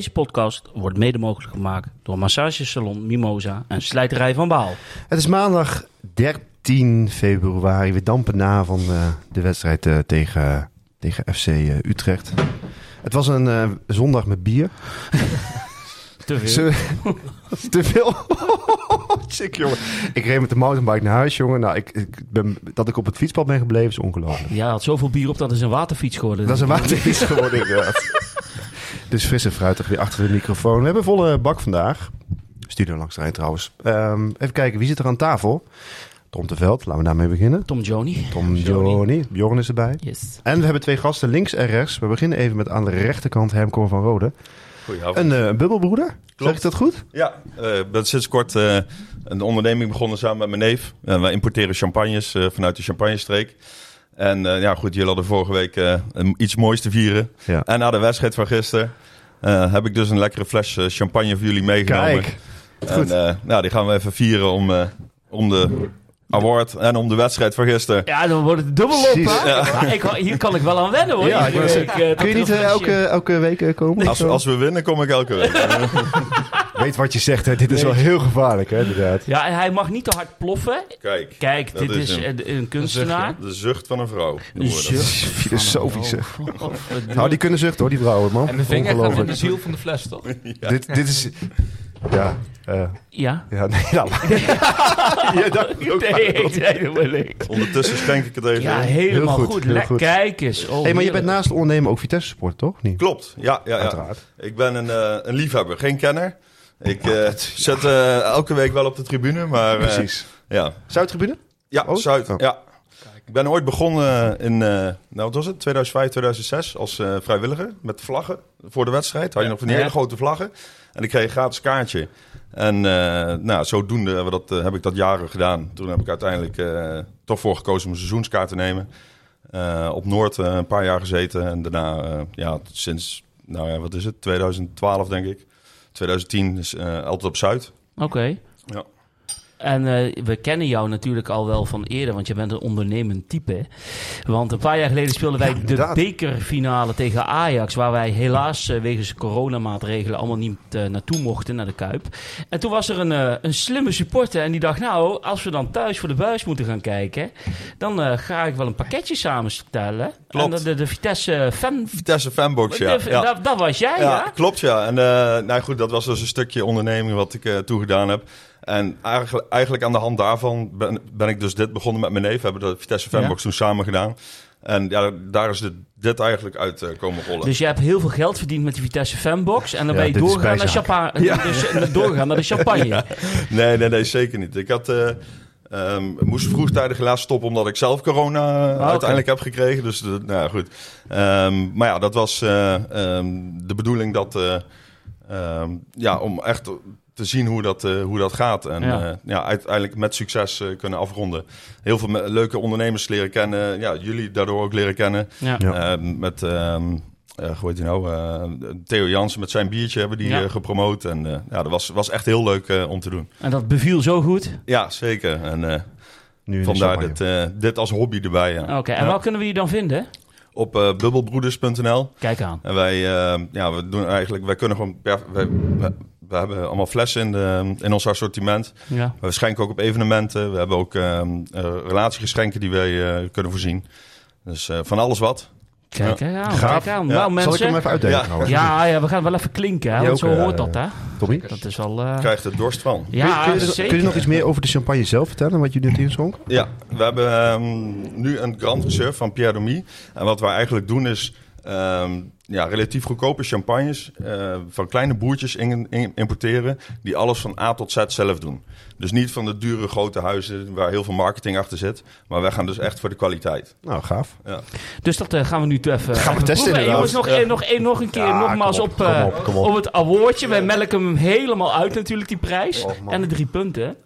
Deze podcast wordt mede mogelijk gemaakt door Massagesalon Mimosa en Slijterij van Baal. Het is maandag 13 februari. We dampen na van eh, de wedstrijd eh, tegen, tegen FC eh, Utrecht. Het was een zondag met bier. Te veel. Te veel. Jongen. Ik reed met de mountainbike naar huis, jongen. Nou, ik, ik ben, dat ik op het fietspad ben gebleven is ongelooflijk. Ja, had zoveel bier op dat is een waterfiets geworden. Dat is een waterfiets geworden, inderdaad. Dus fris en fruitig weer achter de microfoon. We hebben volle bak vandaag. Studio langs de Rijn trouwens. Ehm, even kijken, wie zit er aan tafel? Tom de Veld, laten we daarmee beginnen. Tom Joni. Tom Joni, Bjorn is erbij. Yes. En we hebben twee gasten links en rechts. We beginnen even met aan de rechterkant Hermcor van Rode. Goedenavond. Een eh, bubbelbroeder, zeg Klopt. ik dat goed? Ja, eh, ik ben sinds kort eh, een onderneming begonnen samen met mijn neef. En wij importeren champagnes eh, vanuit de champagnestreek. En eh, ja, goed, jullie hadden vorige week eh, iets moois te vieren. Ja. En na de wedstrijd van gisteren eh, heb ik dus een lekkere fles champagne voor jullie meegenomen. Kijk, En goed. nou, die gaan we even vieren om, om de award en om de wedstrijd van gisteren. Ja, dan wordt het dubbel op, ik, hier kan ik wel aan wennen, hoor. Ja, ik week, eh, Kun je niet eh, elke, elke week eh, komen? Als, als we winnen, kom ik elke week. Weet wat je zegt, hè? dit is wel heel gevaarlijk, hè, inderdaad. Ja, en hij mag niet te hard ploffen. Kijk, Kijk, dit is een, een kunstenaar. de zucht van een vrouw. Dat. zucht. Filosofische. Nou, die kunnen zuchten hoor, die vrouwen, man. En de vinger gaat in de ziel van de fles, toch? Dit, dit is... Ja, eh, Ja. ja, nee, nou. ja, dat, Nee, helemaal niks. Ondertussen schenk ik het even Ja, in. helemaal Heel goed. goed, heel Le- goed. Kijk eens. Oh, hey, maar je bent naast ondernemen ook Vitesse support, toch? Niet? Klopt, ja, ja, ja. Uiteraard. Ik ben een, eh, een liefhebber, geen kenner. Ik eh, zet eh, elke week wel op de tribune, maar eh, Precies. ja. Zuidtribune? Ja, Oh, Zuid, oh. ja. Ik ben ooit begonnen in, eh, nou wat was het, 2005, 2006 als eh, vrijwilliger met vlaggen voor de wedstrijd. Had je nog van die Ja. hele grote vlaggen en ik kreeg een gratis kaartje. En eh, nou, zodoende hebben we dat, eh, heb ik dat jaren gedaan. Toen heb ik uiteindelijk eh, toch voor gekozen om een seizoenskaart te nemen. Op Noord een paar jaar gezeten en daarna, ja, sinds, nou ja, wat is het, 2012 denk ik. 2010 is altijd op Zuid. Oké. En eh, we kennen jou natuurlijk al wel van eerder, want je bent een ondernemend type. Want een paar jaar geleden speelden wij de bekerfinale tegen Ajax, waar wij helaas eh, wegens coronamaatregelen allemaal niet eh, naartoe mochten, naar de Kuip. En toen was er een, een slimme supporter en die dacht, nou, als we dan thuis voor de buis moeten gaan kijken, dan ga ik wel een pakketje samenstellen. Klopt. En de, de Vitesse fan... Vitesse fanbox, ja. de- ja. Dat, dat was jij, ja? Ja, klopt ja. En nou goed, dat was dus een stukje onderneming wat ik toegedaan heb. En eigenlijk, eigenlijk aan de hand daarvan ben, ben ik dus dit begonnen met mijn neef. We hebben de Vitesse Fanbox toen samen gedaan. En ja, daar is dit, dit eigenlijk uit eh, komen rollen. Dus je hebt heel veel geld verdiend met die Vitesse fanbox. En dan Ja, ben je doorgegaan naar, dus, eh, doorgegaan naar de champagne. Nee, nee, nee, zeker niet. Ik had, eh, ehm, moest vroegtijdig helaas stoppen omdat ik zelf corona oké. uiteindelijk heb gekregen. Dus de, nou ja, goed. Ehm, maar ja, dat was eh, ehm, de bedoeling dat, eh, ehm, ja, om echt te zien hoe dat, eh, hoe dat gaat. En Ja. ja. ja, uiteindelijk met succes eh, kunnen afronden. Heel veel me- leuke ondernemers leren kennen. Ja, jullie daardoor ook leren kennen. Ja. Ja. Met, ehm eh, hoe heet hij nou? Eh, Theo Jansen met zijn biertje hebben die Ja. eh, gepromoot. En eh, ja, dat was, was echt heel leuk eh, om te doen. En dat beviel zo goed. Ja, zeker. En eh, Nu vandaar dit, eh, dit als hobby erbij. Ja. Oké, en Ja. waar kunnen we je dan vinden? Op eh, bubbelbroeders.nl. Kijk aan. En wij, eh, ja, we doen eigenlijk, wij kunnen gewoon, per, wij, we hebben allemaal flessen in, de, in ons assortiment. Ja. We schenken ook op evenementen. We hebben ook ehm, eh, relatiegeschenken die wij eh, kunnen voorzien. Dus eh, van alles wat. Kijk, aan. Gaaf. Kijk aan. Ja. Nou, Zal ik mensen. hem even uitdelen Ja. Ja, ja, we gaan wel even klinken, hè, want zo ook, hoort dat, hè? Tommy? Dat is wel... eh, Krijgt er dorst van. ja, kun, je, kun, je, zeker. kun je nog iets meer over de champagne zelf vertellen, wat jullie net inschonk? Ja, we hebben ehm, nu een Grand Reserve van Pierre Domy. En wat wij eigenlijk doen is ehm, ja, relatief goedkope champagnes eh, van kleine boertjes in, in- importeren. Die alles van A tot Z zelf doen. Dus niet van de dure grote huizen waar heel veel marketing achter zit. Maar wij gaan dus echt voor de kwaliteit. Nou, gaaf. Ja. Dus dat eh, gaan we nu even, Gaan we testen proeven. inderdaad. Jongens, nog, Ja. nog, één- nog een keer, Ja, nogmaals kom op, op, kom eh, op, kom op. op het awardje. Wij melken hem helemaal uit natuurlijk, die prijs. Oh, en de drie punten.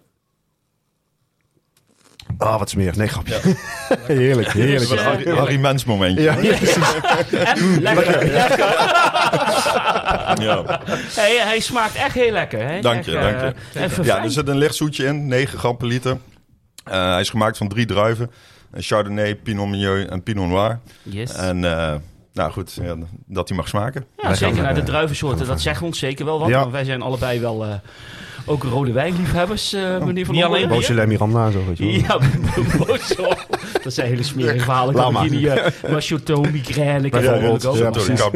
Ah, wat smerig. Nee, grapje. heerlijk, heerlijk. Een eh, Harry, Harry Mens momentje. ja, ja. En lekker. lekker. Ja. Hey, hij smaakt echt heel lekker. Hè? Dank je, Echt, dank je. eh, Ja, er zit een licht zoetje in, 9 gram per liter. Eh, hij is gemaakt van drie druiven. Een Chardonnay, Pinot Meunier en Pinot Noir. Yes. En eh, nou goed, ja, dat hij mag smaken. Ja, Wij zeker. gaan, Nou, de eh, druivensoorten, dat zegt ons zeker wel wat. Ja. Want wij zijn allebei wel eh, ook rode wijnliefhebbers, eh meneer Van Niet Beaujolais Miranda en zo, weet je wel. Ja, Bozo. dat zijn hele smerige verhalen. Ik hier niet, uh, maar Chateau, migraine, Bijvoorbeeld. ook. Ja.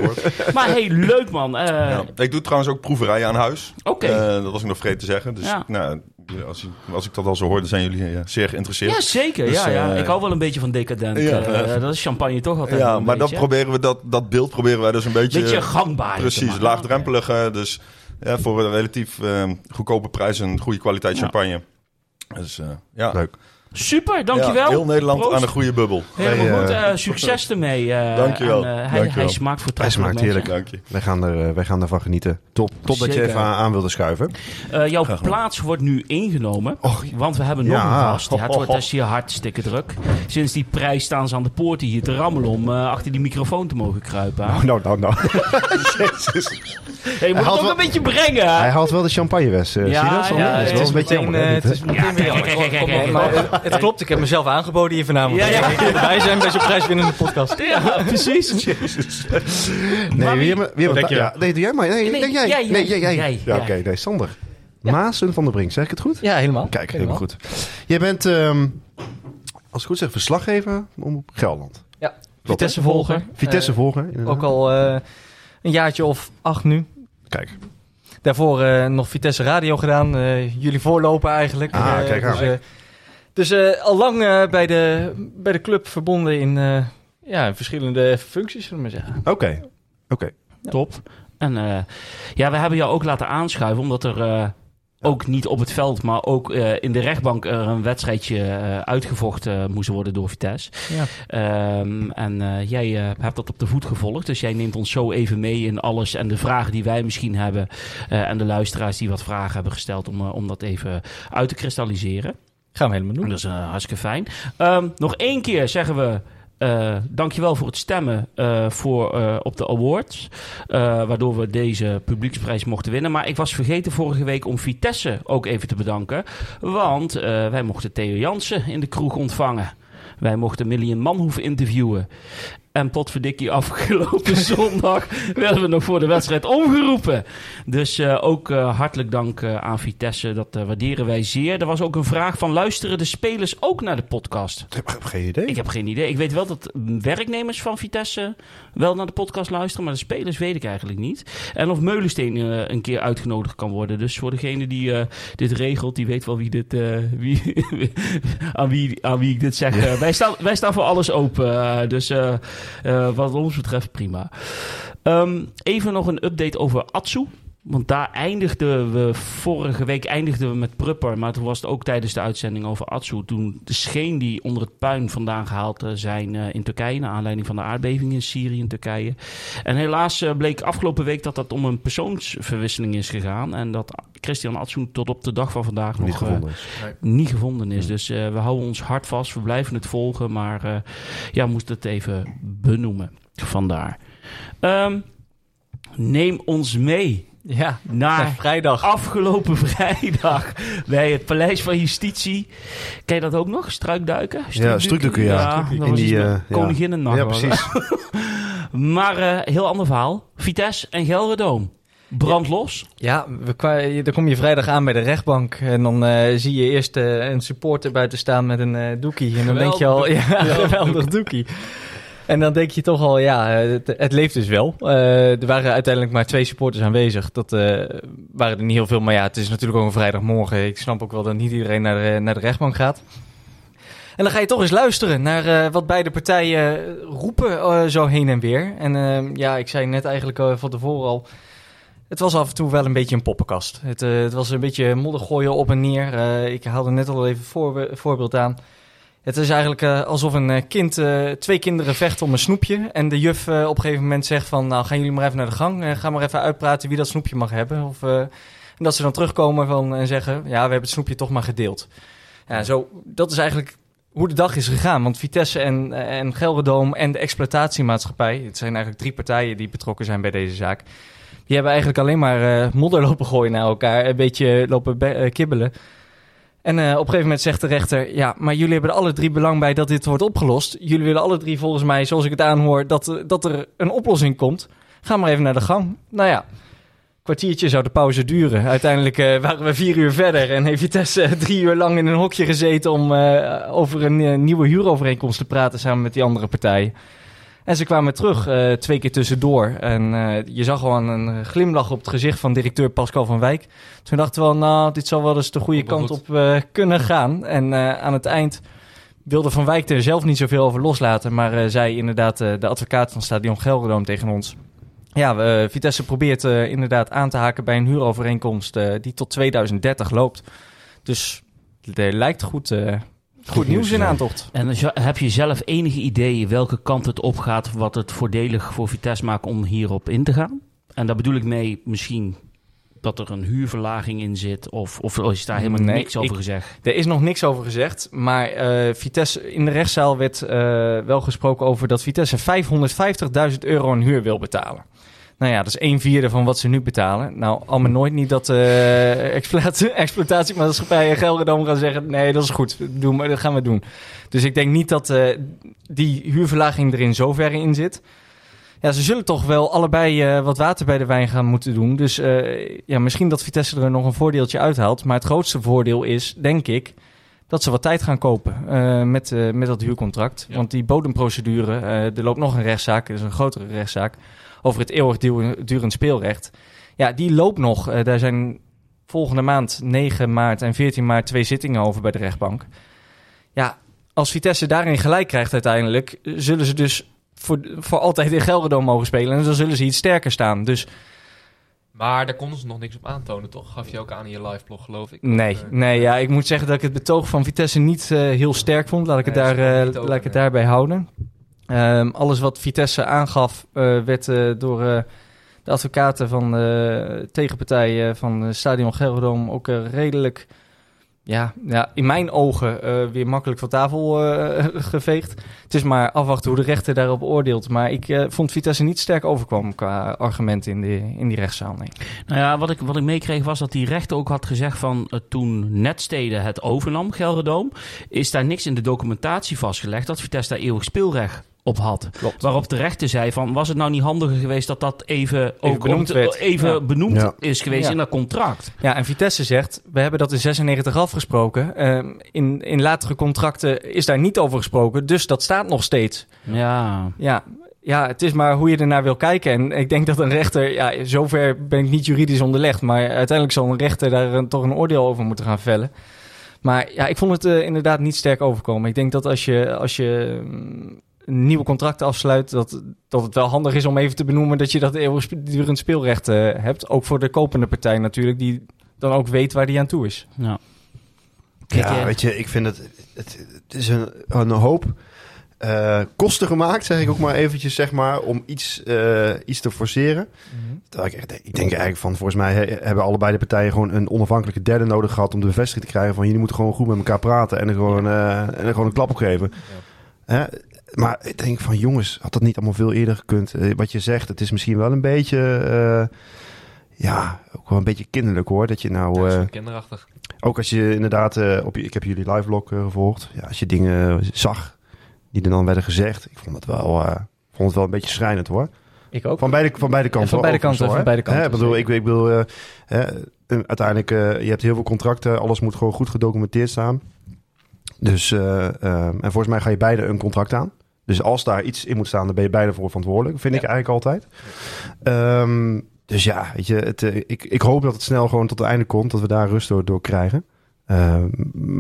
Maar hey, leuk man. Eh, Ja. Ik doe trouwens ook proeverijen aan huis. Oké. Eh, dat was ik nog vergeten te zeggen. Dus Ja. nou, als, als ik dat al zo hoor, dan zijn jullie eh, zeer geïnteresseerd. Ja, zeker. Dus, ja, ja. eh, Ik hou wel een beetje van decadent. Ja. eh, dat is champagne toch altijd Ja, een maar dat proberen we, dat, dat beeld proberen wij dus een beetje... beetje gangbaar. te Precies, maken. laagdrempelig. eh, Dus ja, voor een relatief eh, goedkope prijs en goede kwaliteit Ja. champagne. Dus eh, ja. Leuk. Super, dankjewel. Ja, heel Nederland Proost. aan een goede bubbel. Helemaal Wij, goed. eh, eh, succes ermee. eh, Dankjewel. en, eh, hij, Dankjewel. hij smaakt voor Hij smaakt heerlijk. Dank je. Wij gaan, er, eh, wij gaan ervan genieten. Top, top dat je even aan, aan wilde schuiven. Eh, jouw Graag plaats wordt nu ingenomen. Och, Want we hebben nog Ja. een gast. Ja, het wordt is hier hartstikke druk. Sinds die prijs staan ze aan de poort hier te rammelen om eh, achter die microfoon te mogen kruipen. oh, nou, nou, nou. Jezus. Hey, je moet het haalt ook wel- een beetje brengen. Hij haalt wel de champagnewest. eh Ja, zie je dat? Ja, dat is het wel is een beetje jammer. eh, het is meteen weer het, klopt, ik heb mezelf aangeboden hier vanavond. Ja, ja. Wij zijn bij zo'n prijswinnende podcast. Ja, precies. Nee, wie wie- hebben wie ja, Nee, doe jij maar. Nee, Nee, nee, jij. jij, Nee, jij. jij, jij. jij, Ja, oké. Nee, Sander. Maassen van der Brink, zeg ik het goed? Ja, helemaal. Kijk, helemaal. helemaal goed. Jij bent, ehm, als ik goed zeg, verslaggever om Gelderland. Ja, Klopt, Vitesse volger. Vitesse Eh. Ook al eh, een jaartje of acht nu. Kijk, Daarvoor eh, nog Vitesse Radio gedaan. eh, jullie voorlopen eigenlijk. Ah, kijk aan. Dus, dus eh, al lang eh, bij, de, bij de club verbonden in eh, ja, in verschillende functies, zullen we maar zeggen. oké. Oké. Top. En eh, ja, we hebben jou ook laten aanschuiven, omdat er eh, ook niet op het veld, maar ook eh, in de rechtbank er een wedstrijdje eh, uitgevochten moest worden door Vitesse. Ja. Ehm, en eh, jij eh, hebt dat op de voet gevolgd, dus jij neemt ons zo even mee in alles en de vragen die wij misschien hebben eh, en de luisteraars die wat vragen hebben gesteld om, om dat even uit te kristalliseren. Gaan we helemaal doen. Dat is eh, hartstikke fijn. Ehm, nog één keer zeggen we. eh dankjewel voor het stemmen eh, voor, op de awards. waardoor we deze publieksprijs mochten winnen. Maar ik was vergeten vorige week om Vitesse ook even te bedanken. Want wij mochten Theo Jansen in de kroeg ontvangen. Wij mochten Million Manhoef interviewen. En potverdikkie afgelopen zondag werden we nog voor de wedstrijd omgeroepen. Dus eh, ook eh, hartelijk dank eh, aan Vitesse. Dat waarderen wij zeer. Er was ook een vraag van luisteren de spelers ook naar de podcast? Ik heb geen idee. Ik heb geen idee. Ik weet wel dat werknemers van Vitesse wel naar de podcast luisteren, maar de spelers weet ik eigenlijk niet. En of Meulensteen een keer uitgenodigd kan worden. Dus voor degene die dit regelt, die weet wel wie dit, wie, aan, wie, aan wie ik dit zeg. Wij, staan, wij staan voor alles open. dus wat ons betreft prima. Ehm, even nog een update over Atsu. Want daar eindigden we, vorige week eindigden we met Prupper. Maar toen was het ook tijdens de uitzending over Atsu. Toen de scheen die onder het puin vandaan gehaald eh, zijn eh, in Turkije. Naar aanleiding van de aardbeving in Syrië en Turkije. En helaas eh, bleek afgelopen week dat dat om een persoonsverwisseling is gegaan. En dat Christian Atsu tot op de dag van vandaag Niet nog eh, gevonden is. niet gevonden is. Dus eh, we houden ons hart vast. We blijven het volgen. Maar eh ja, moest het even benoemen. Vandaar. Ehm, neem ons mee Ja, naar naar vrijdag. afgelopen vrijdag bij het Paleis van Justitie. Ken je dat ook nog? Struikduiken? Ja, struikduiken, ja. dat In was die, met eh, ja. Koninginnennacht. Ja, precies. Maar eh, heel ander verhaal. Vitesse en Gelderdoom. Brand los. Ja, we dan kom je vrijdag aan bij de rechtbank en dan eh, zie je eerst een supporter buiten staan met een eh, doekie. En dan denk je al, ja, geweldig doekie. En dan denk je toch al, ja, het, het leeft dus wel. Eh, er waren uiteindelijk maar twee supporters aanwezig. Dat eh, waren er niet heel veel, maar ja, het is natuurlijk ook een vrijdagmorgen. Ik snap ook wel dat niet iedereen naar de, naar de rechtbank gaat. En dan ga je toch eens luisteren naar eh, wat beide partijen roepen zo heen en weer. En ja, ik zei net eigenlijk van tevoren al... Het was af en toe wel een beetje een poppenkast. Het, het was een beetje modder gooien op en neer. Ik haalde net al even een voorbe- voorbeeld aan. Het is eigenlijk eh, alsof een eh, kind, eh, twee kinderen vechten om een snoepje. En de juf op een gegeven moment zegt van... Nou, gaan jullie maar even naar de gang. Ga maar even uitpraten wie dat snoepje mag hebben. Of, en dat ze dan terugkomen van, en zeggen... Ja, we hebben het snoepje toch maar gedeeld. Ja, zo, dat is eigenlijk hoe de dag is gegaan. Want Vitesse en, en Gelredoom en de exploitatiemaatschappij... Het zijn eigenlijk drie partijen die betrokken zijn bij deze zaak... Die hebben eigenlijk alleen maar modder lopen gooien naar elkaar. Een beetje lopen be- kibbelen. En eh, op een gegeven moment zegt de rechter: Ja, maar jullie hebben er alle drie belang bij dat dit wordt opgelost. Jullie willen alle drie volgens mij, zoals ik het aanhoor, dat, eh, dat er een oplossing komt. Ga maar even naar de gang. Nou ja, kwartiertje zou de pauze duren. Uiteindelijk eh, waren we vier uur verder en heeft Vitesse drie uur lang in een hokje gezeten om over een nieuwe huurovereenkomst te praten samen met die andere partijen. En ze kwamen terug, eh, twee keer tussendoor. En eh, je zag gewoon een glimlach op het gezicht van directeur Pascal van Wijk. Toen dachten we wel, nou, dit zal wel eens de goede kant op eh, kunnen gaan. En aan het eind wilde Van Wijk er zelf niet zoveel over loslaten. Maar zei inderdaad de advocaat van Stadion Gelderdoom tegen ons... Ja, we- Vitesse probeert inderdaad aan te haken bij een huurovereenkomst die tot 2030 loopt. Dus er lijkt goed, goed, nieuws in aantocht. En heb je zelf enige idee welke kant het op gaat, wat het voordelig voor Vitesse maakt om hierop in te gaan? En daar bedoel ik mee misschien dat er een huurverlaging in zit, of, of is daar helemaal Nee, niks over ik- gezegd? Er is nog niks over gezegd, maar eh, Vitesse in de rechtszaal werd eh, wel gesproken over dat Vitesse 550.000 euro aan huur wil betalen. Nou ja, dat is een vierde van wat ze nu betalen. Nou, al maar nooit niet dat eh exploitatie, exploitatiemaatschappijen Gelredome gaan zeggen... nee, dat is goed, doe maar, dat gaan we doen. Dus ik denk niet dat eh, die huurverlaging er in zoverre in zit. Ja, ze zullen toch wel allebei eh, wat water bij de wijn gaan moeten doen. Dus ja, misschien dat Vitesse er nog een voordeeltje uithaalt. Maar het grootste voordeel is, denk ik, dat ze wat tijd gaan kopen met, met dat huurcontract. Ja. Want die bodemprocedure, er loopt nog een rechtszaak, dat is een grotere rechtszaak, over het eeuwigdurend speelrecht. Ja, die loopt nog. Eh, daar zijn volgende maand 9 maart en 14 maart twee zittingen over bij de rechtbank. Ja, als Vitesse daarin gelijk krijgt uiteindelijk, zullen ze dus voor, voor altijd in Gelredome mogen spelen. En dan zullen ze iets sterker staan. Dus Maar daar konden ze nog niks op aantonen, toch? Gaf je ook aan in je live blog, geloof ik. Nee, Of, eh, nee ja, ik moet zeggen dat ik het betoog van Vitesse niet eh, heel sterk vond. Laat ik het, daar, laat ik het daarbij houden. Ehm, alles wat Vitesse aangaf eh, werd eh, door eh, de advocaten van de tegenpartij van Stadion Gelredome ook redelijk, ja, ja, in mijn ogen weer makkelijk van tafel geveegd. Het is maar afwachten hoe de rechter daarop oordeelt. Maar ik vond Vitesse niet sterk overkwam qua argumenten in, de, in die rechtszaal. Nou ja, wat ik, wat ik meekreeg was dat die rechter ook had gezegd van toen Netstede het overnam, Gelredoom, is daar niks in de documentatie vastgelegd dat Vitesse daar eeuwig speelrecht op had. Klopt. Waarop de rechter zei van, was het nou niet handiger geweest dat dat even, ook benoemd om- even Ja. benoemd Ja. is geweest Ja. in dat contract? Ja, en Vitesse zegt, we hebben dat in 96 afgesproken. Ehm, in, in latere contracten is daar niet over gesproken, dus dat staat nog steeds. Ja, Ja, ja, het is maar hoe je ernaar wil kijken. En ik denk dat een rechter, ja, zover ben ik niet juridisch onderlegd, maar uiteindelijk zal een rechter daar een- toch een oordeel over moeten gaan vellen. Maar ja, ik vond het eh, inderdaad niet sterk overkomen. Ik denk dat als je, als je mm, nieuwe contract afsluit, dat, dat het wel handig is om even te benoemen dat je dat eeuwigdurend speelrecht eh, hebt. Ook voor de kopende partij natuurlijk, die dan ook weet waar die aan toe is. ja. Ja, eh, weet je, ik vind het... Het, het is een, een hoop eh, kosten gemaakt, zeg ik ook maar eventjes, zeg maar, om iets, eh, iets te forceren. Terwijl ik, ik denk eigenlijk van, volgens mij he- hebben allebei de partijen gewoon een onafhankelijke derde nodig gehad om de bevestiging te krijgen van jullie moeten gewoon goed met elkaar praten en er gewoon, eh, en er gewoon een klap op geven. Hè? Maar ik denk van jongens, had dat niet allemaal veel eerder gekund? Eh, wat je zegt, het is misschien wel een beetje, eh, ja, ook wel een beetje kinderlijk hoor. Dat je nou, Ja, eh, kinderachtig. ook als je inderdaad, eh, op je, ik heb jullie live blog gevolgd. Ja, als je dingen zag die er dan werden gezegd, ik vond het wel, eh, vond het wel een beetje schrijnend hoor. Ik ook. Van beide, van beide kanten. van beide kanten, hoor, van beide kanten, Hè, ik bedoel, ik, ik bedoel, hè, uiteindelijk, eh, je hebt heel veel contracten, alles moet gewoon goed gedocumenteerd staan. Dus, eh, eh, en volgens mij ga je beide een contract aan. Dus als daar iets in moet staan, dan ben je beide voor verantwoordelijk, vind Ja. ik eigenlijk altijd. Ehm, dus ja, weet je, het, eh, ik, ik hoop dat het snel gewoon tot het einde komt, dat we daar rust door, door krijgen. Ehm,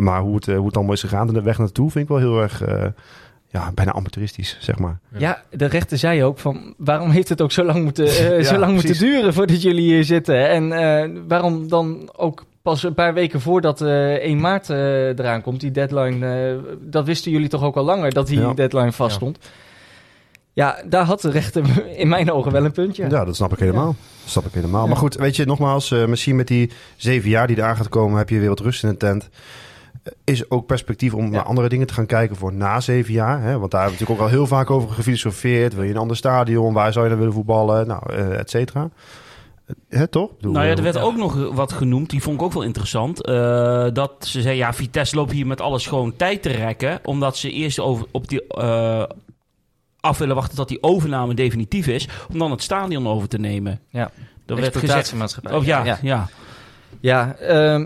maar hoe het, eh, hoe het allemaal is gegaan en de weg naartoe vind ik wel heel erg, eh, ja, bijna amateuristisch, zeg maar. Ja, de rechter zei ook van waarom heeft het ook zo lang moeten, Ja, zo lang moeten duren voordat jullie hier zitten? En eh, waarom dan ook pas een paar weken voordat eh 1 maart eh, eraan komt, die deadline, eh, dat wisten jullie toch ook al langer dat die Ja. deadline vaststond? Ja. daar had de rechter in mijn ogen wel een puntje. Ja, dat snap ik helemaal. Dat snap ik helemaal. Maar goed, weet je, nogmaals, eh, misschien met die zeven jaar die eraan gaat komen, heb je weer wat rust in de tent. Is ook perspectief om naar andere dingen te gaan kijken voor na zeven jaar. Hè? Want daar hebben we natuurlijk ook al heel vaak over gefilosofeerd. Wil je een ander stadion? Waar zou je dan willen voetballen? Nou, eh et cetera. Hè, toch? Bedoel, Nou ja, er eh, werd ook nog wat genoemd, die vond ik ook wel interessant. eh, dat ze zei, ja, Vitesse loopt hier met alles gewoon tijd te rekken. Omdat ze eerst over, op die, eh, af willen wachten tot die overname definitief is. Om dan het stadion over te nemen. Ja. Dat werd gezegd. Oh ja, ja. ja. Ja, ehm,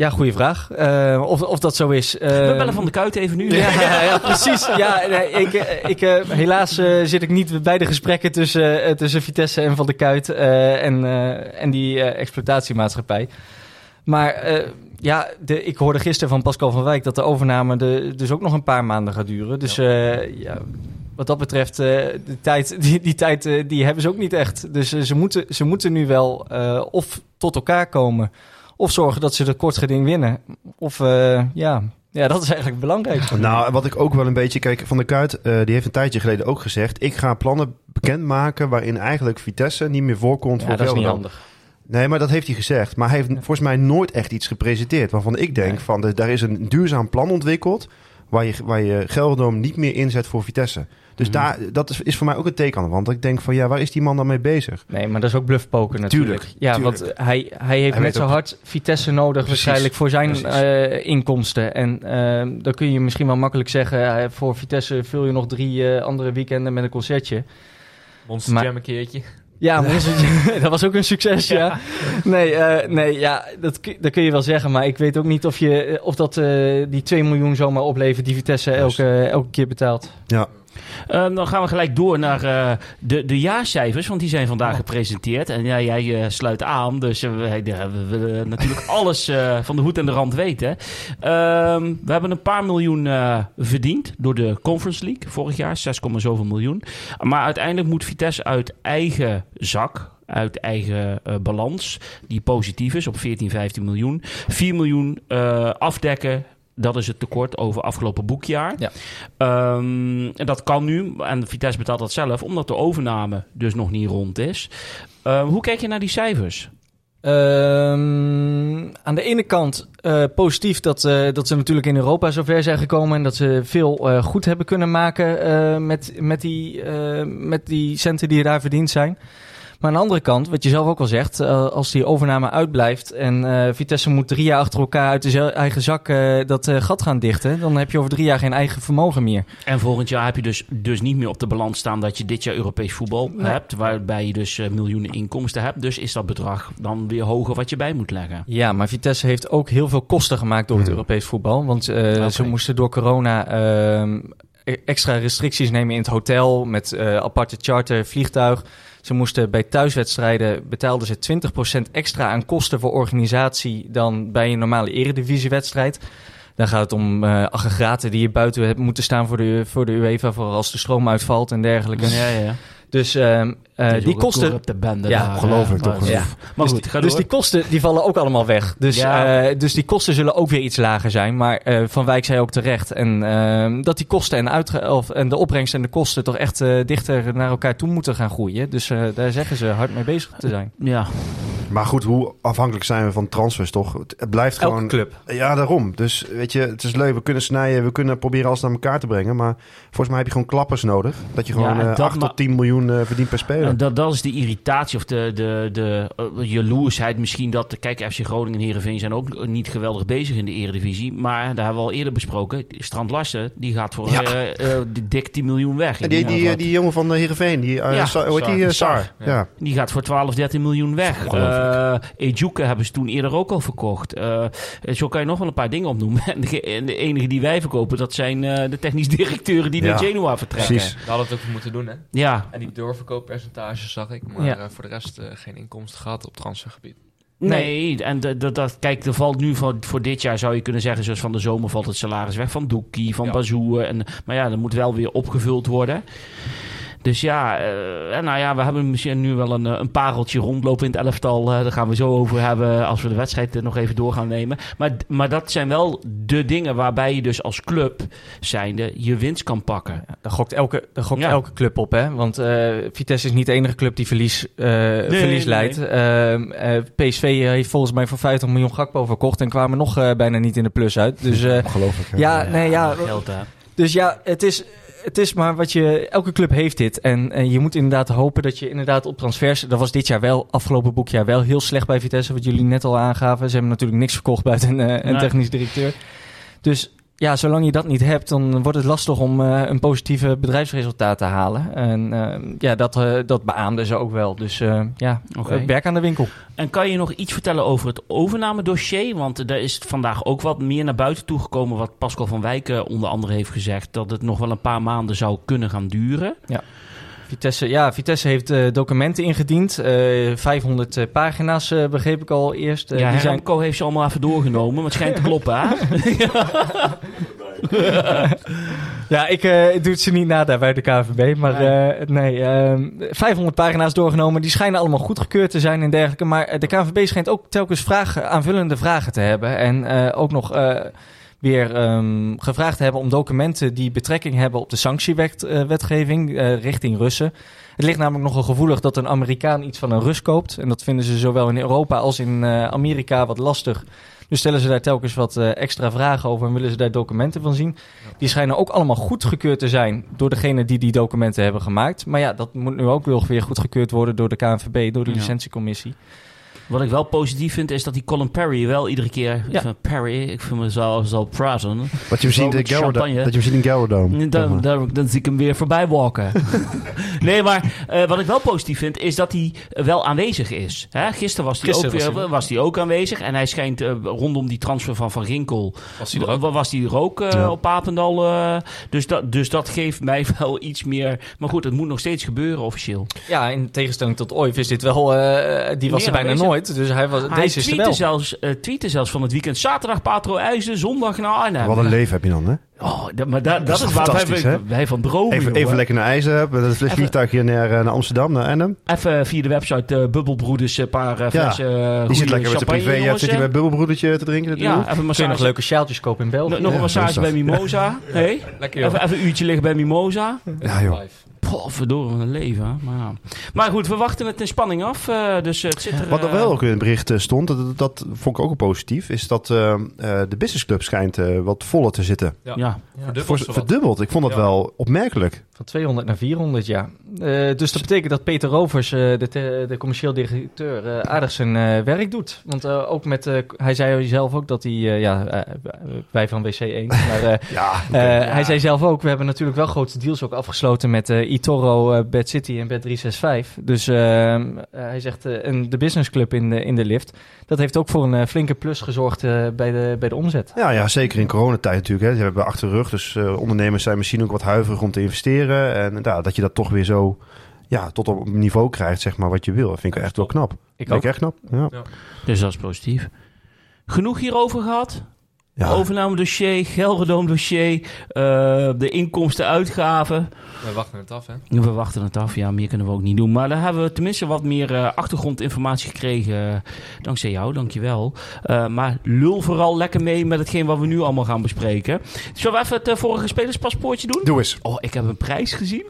ja goede vraag. Eh, of, of dat zo is. We Ehm, bellen van de kuit even nu. Ja, ja, ja, precies. Ja, nee, ik, eh, ik, helaas zit ik niet bij de gesprekken tussen, tussen Vitesse en Van der Kuit en, en die exploitatiemaatschappij. Maar ja, de, ik hoorde gisteren van Pascal van Wijk dat de overname de, dus ook nog een paar maanden gaat duren. Dus ja, wat dat betreft, de tijd, die, die tijd die hebben ze ook niet echt. Dus ze, moeten, ze moeten nu wel of tot elkaar komen, of zorgen dat ze de kortgeding winnen. Of eh, ja, ja, dat is eigenlijk het belangrijkste. Nou, en wat ik ook wel een beetje... Kijk, Van der Kuit, eh, die heeft een tijdje geleden ook gezegd... ik ga plannen bekendmaken waarin eigenlijk Vitesse niet meer voorkomt Ja, voor dat is niet handig. Nee, maar dat heeft hij gezegd. Maar hij heeft volgens mij nooit echt iets gepresenteerd... waarvan ik denk Nee. van, de, daar is een duurzaam plan ontwikkeld... waar je, waar je Gelderdoom niet meer inzet voor Vitesse. Dus Mhm. daar, dat is, is voor mij ook een teken aan. Want ik denk van, ja, waar is die man dan mee bezig? Nee, maar dat is ook bluffpoken natuurlijk. Tuurlijk, ja, tuurlijk. want hij, hij heeft Hij net zo hard Vitesse nodig Precies, waarschijnlijk voor zijn eh, inkomsten. En eh, dan kun je misschien wel makkelijk zeggen... eh, voor Vitesse vul je nog drie eh, andere weekenden met een concertje. Monster Maar- Jam een keertje. Ja, maar dat, was ook een succes, ja. Nee, eh, nee ja, dat, kun- dat kun je wel zeggen. Maar ik weet ook niet of, je, eh, of dat eh, die 2 miljoen zomaar oplevert... die Vitesse elke, elke keer betaalt. Ja, Eh, dan gaan we gelijk door naar eh, de, de jaarcijfers, want die zijn Oh. vandaag gepresenteerd. En ja, jij eh, sluit aan, dus eh, we, we willen natuurlijk alles van de hoed en de rand weten. Ehm, we hebben een paar miljoen verdiend door de Conference League vorig jaar, 6, zoveel miljoen. Maar uiteindelijk moet Vitesse uit eigen zak, uit eigen balans, die positief is op 14, 15 miljoen, 4 miljoen afdekken. Dat is het tekort over afgelopen boekjaar. Ja. Ehm, en dat kan nu, en Vitesse betaalt dat zelf, omdat de overname dus nog niet rond is. Ehm, hoe kijk je naar die cijfers? Ehm, aan de ene kant eh, positief dat, eh, dat ze natuurlijk in Europa zover zijn gekomen en dat ze veel eh, goed hebben kunnen maken met, met, die, met die centen die daar verdiend zijn. Maar aan de andere kant, wat je zelf ook al zegt, eh, als die overname uitblijft en eh, Vitesse moet drie jaar achter elkaar uit de eigen zak eh, dat gat gaan dichten, dan heb je over drie jaar geen eigen vermogen meer. En volgend jaar heb je dus, dus niet meer op de balans staan dat je dit jaar Europees voetbal Nee. hebt, waarbij je dus eh, miljoenen inkomsten hebt. Dus is dat bedrag dan weer hoger wat je bij moet leggen. Ja, maar Vitesse heeft ook heel veel kosten gemaakt door het Hmm. Europees voetbal. Want eh, ze moesten door corona ehm, e- extra restricties nemen in het hotel met eh, aparte charter vliegtuig. Ze moesten bij thuiswedstrijden betaalden ze 20% extra aan kosten voor organisatie dan bij een normale eredivisiewedstrijd. Dan gaat het om eh aggregaten die je buiten hebt moeten staan voor de, voor de UEFA, voor als de stroom uitvalt en dergelijke. Ja, ja. Dus ehm, eh, die kosten, corrupte bende Ja, daar, hè. toch? Maar, Ja. maar dus, goed, ga dus die kosten die vallen ook allemaal weg. Dus, Ja. eh, dus die kosten zullen ook weer iets lager zijn. Maar eh, Van Wijk zei ook terecht. En, ehm, dat die kosten en, uitge of, en de opbrengst en de kosten toch echt eh, dichter naar elkaar toe moeten gaan groeien. Dus eh, daar zeggen ze hard mee bezig te zijn. Ja, maar goed, hoe afhankelijk zijn we van transfers toch? Het, blijft Elke gewoon... club. Ja, daarom. Dus weet je, het is leuk. We kunnen snijden, we kunnen proberen alles naar elkaar te brengen. Maar volgens mij heb je gewoon klappers nodig. Dat je gewoon Ja, en eh, dat 8 ma- tot 10 miljoen eh, verdient per speler. En dat, dat is de irritatie of de, de, de eh, jaloersheid misschien. Dat, kijk, FC Groningen en Heerenveen zijn ook niet geweldig bezig in de eredivisie. Maar daar hebben we al eerder besproken. Strand Larsen, die gaat voor Ja. eh, eh, die dik 10 miljoen weg. En die, die, dat- die jongen van de Heerenveen, die, eh, Ja, die? eh, Sar. Sar. Ja. Ja. Die gaat voor 12, 13 miljoen weg. Eh Ejuke hebben ze toen eerder ook al verkocht. Eh, zo kan je nog wel een paar dingen opnoemen. En de, en de enige die wij verkopen, dat zijn eh, de technisch directeuren die Ja, naar Genoa vertrekken. precies. Daar hadden we het ook voor moeten doen, hè? Ja, En die zag ik. Maar Ja. eh, voor de rest eh, geen inkomsten gehad op transfergebied. Nee, en dat, dat, dat- kijk, er valt nu voor, voor dit jaar zou je kunnen zeggen, zoals van de zomer valt het salaris weg van Doekie, van Ja. En, maar ja, dat moet wel weer opgevuld worden. Dus ja, eh, en nou ja, we hebben misschien nu wel een, eh, een pareltje rondlopen in het elftal. eh daar gaan we zo over hebben als we de wedstrijd eh, nog even door gaan nemen. Maar, maar dat zijn wel de dingen waarbij je dus als club zijnde je winst kan pakken. Ja, daar gokt, elke, daar gokt Ja. elke club op, hè? Want eh, Vitesse is niet de enige club die verlies, eh, verlies nee. leidt. Ehm, eh, PSV heeft volgens mij voor 50 miljoen Gakpo verkocht en kwamen nog eh, bijna niet in de plus uit. Dus, eh, Ongelooflijk. hè? ja, nee, ja, Geld hè. Dus ja, het is, het is maar wat je... Elke club heeft dit. En, en je moet inderdaad hopen dat je inderdaad op transfers... Dat was dit jaar wel, afgelopen boekjaar wel heel slecht bij Vitesse. Wat jullie net al aangaven. Ze hebben natuurlijk niks verkocht buiten een, eh, een technisch directeur. Dus ja, zolang je dat niet hebt, dan wordt het lastig om eh, een positieve bedrijfsresultaat te halen. En eh, ja, dat, eh, dat beaamden ze ook wel. Dus ja, eh, werk aan de winkel. En kan je nog iets vertellen over het overnamedossier? Want er is vandaag ook wat meer naar buiten toegekomen... wat Pascal van Wijken onder andere heeft gezegd... dat het nog wel een paar maanden zou kunnen gaan duren. Vitesse, ja, Vitesse heeft eh, documenten ingediend. Eh 500 eh, pagina's begreep ik al eerst. Ja, die zijn heeft ze allemaal even doorgenomen... maar het schijnt te kloppen, hè? Ja, ik doe het ze niet na daar bij de KVB. Maar nee, ehm, 500 pagina's doorgenomen. Die schijnen allemaal goedgekeurd te zijn en dergelijke. Maar de KVB schijnt ook telkens vragen, aanvullende vragen te hebben. En ook nog weer ehm, gevraagd hebben om documenten die betrekking hebben op de sanctiewetgeving eh, richting Russen. Het ligt namelijk nogal gevoelig dat een Amerikaan iets van een Rus koopt. En dat vinden ze zowel in Europa als in eh, Amerika wat lastig. Dus stellen ze daar telkens wat eh, extra vragen over en willen ze daar documenten van zien. Die schijnen ook allemaal goedgekeurd te zijn door degene die die documenten hebben gemaakt. Maar ja, dat moet nu ook wel weer goedgekeurd worden door de KNVB, door de Ja. licentiecommissie. Wat ik wel positief vind, is dat die Colin Perry wel iedere keer... Ja. Van Perry, ik vind mezelf al praten. Wat je ziet in dat je ziet in Dan, dan, dan zie ik hem weer voorbij walken. nee, maar eh, wat ik wel positief vind, is dat hij wel aanwezig is. Hè? Gisteren was hij ook, weer- was hij ook aanwezig. En hij schijnt eh, rondom die transfer van Van Ginkel... Was hij er ook? wa- was hij er ook eh, Ja. op Papendal. eh, dus, dat, dus dat geeft mij wel iets meer... Maar goed, het moet nog steeds gebeuren officieel. Ja, in tegenstelling tot Oif is dit wel, eh, die was Meer er bijna aanwezig. nooit. Dus hij was, hij deze is er wel. zelfs, eh, tweette zelfs van het weekend. Zaterdag Patro IJzen, zondag naar Arnhem. Wat een leven heb je dan, hè? Oh, dat, maar da- dat, Dat is waar wij, fantastisch, wij, van dromen. Even, even lekker naar IJzer hebben. Dat is vliegtuigje naar, eh, naar Amsterdam, naar Arnhem. Even via de website eh Bubbelbroeders een paar eh, flessen eh, Die zit lekker met de privé. Ja, zit hij bij bubbelbroedertje te drinken? Ja, even een Kun je nog leuke sjaaltjes kopen in België. Nog nog Ja, een massage bij Mimosa. Hey? Lekker. Even, even een uurtje liggen bij Mimosa. Ja, joh. Poh, verdorie, wat een leven. hè. Maar, ja. maar goed, we wachten het in spanning af. eh, dus het zit er... Wat er eh, wel ook in het bericht eh, stond, dat, dat, dat vond ik ook positief, is dat eh, eh, de businessclub schijnt eh, wat voller te zitten. Ja. Ja, Verdubbeld verdubbeld. Ik vond dat Ja. wel opmerkelijk. Van 200 naar 400, ja. Eh, dus dat betekent dat Peter Rovers, eh, de, te- de commercieel directeur, eh, aardig zijn eh, werk doet. Want eh, ook met, eh, hij zei zelf ook dat hij, eh, ja, eh, wij van WC1, maar eh, Ja, eh, hij zei zelf ook, we hebben natuurlijk wel grote deals ook afgesloten met Itoro, eh, Bad City en Bad 365. Dus eh, eh, hij zegt, eh, en de businessclub in de, in de lift, dat heeft ook voor een flinke plus gezorgd eh, bij, de, bij de omzet. Ja, ja, zeker in coronatijd natuurlijk. Hè. Ze hebben achter de rug, dus eh, ondernemers zijn misschien ook wat huiverig om te investeren. En ja, dat je dat toch weer zo ja, tot op een niveau krijgt, zeg maar, wat je wil. Dat vind ik echt wel knap. Ik Vind ook. ik echt knap. Ja. dus dat is positief. Genoeg hierover gehad? Ja. Overname dossier, Gelderdoom dossier, eh, de inkomsten, uitgaven. We wachten het af, hè. We wachten het af, ja, meer kunnen we ook niet doen. Maar daar hebben we tenminste wat meer eh, achtergrondinformatie gekregen. eh, dankzij jou, dankjewel. Eh maar lul vooral lekker mee met hetgeen wat we nu allemaal gaan bespreken. Zullen we even het vorige spelerspaspoortje doen? Doe eens. Oh, ik heb een prijs gezien.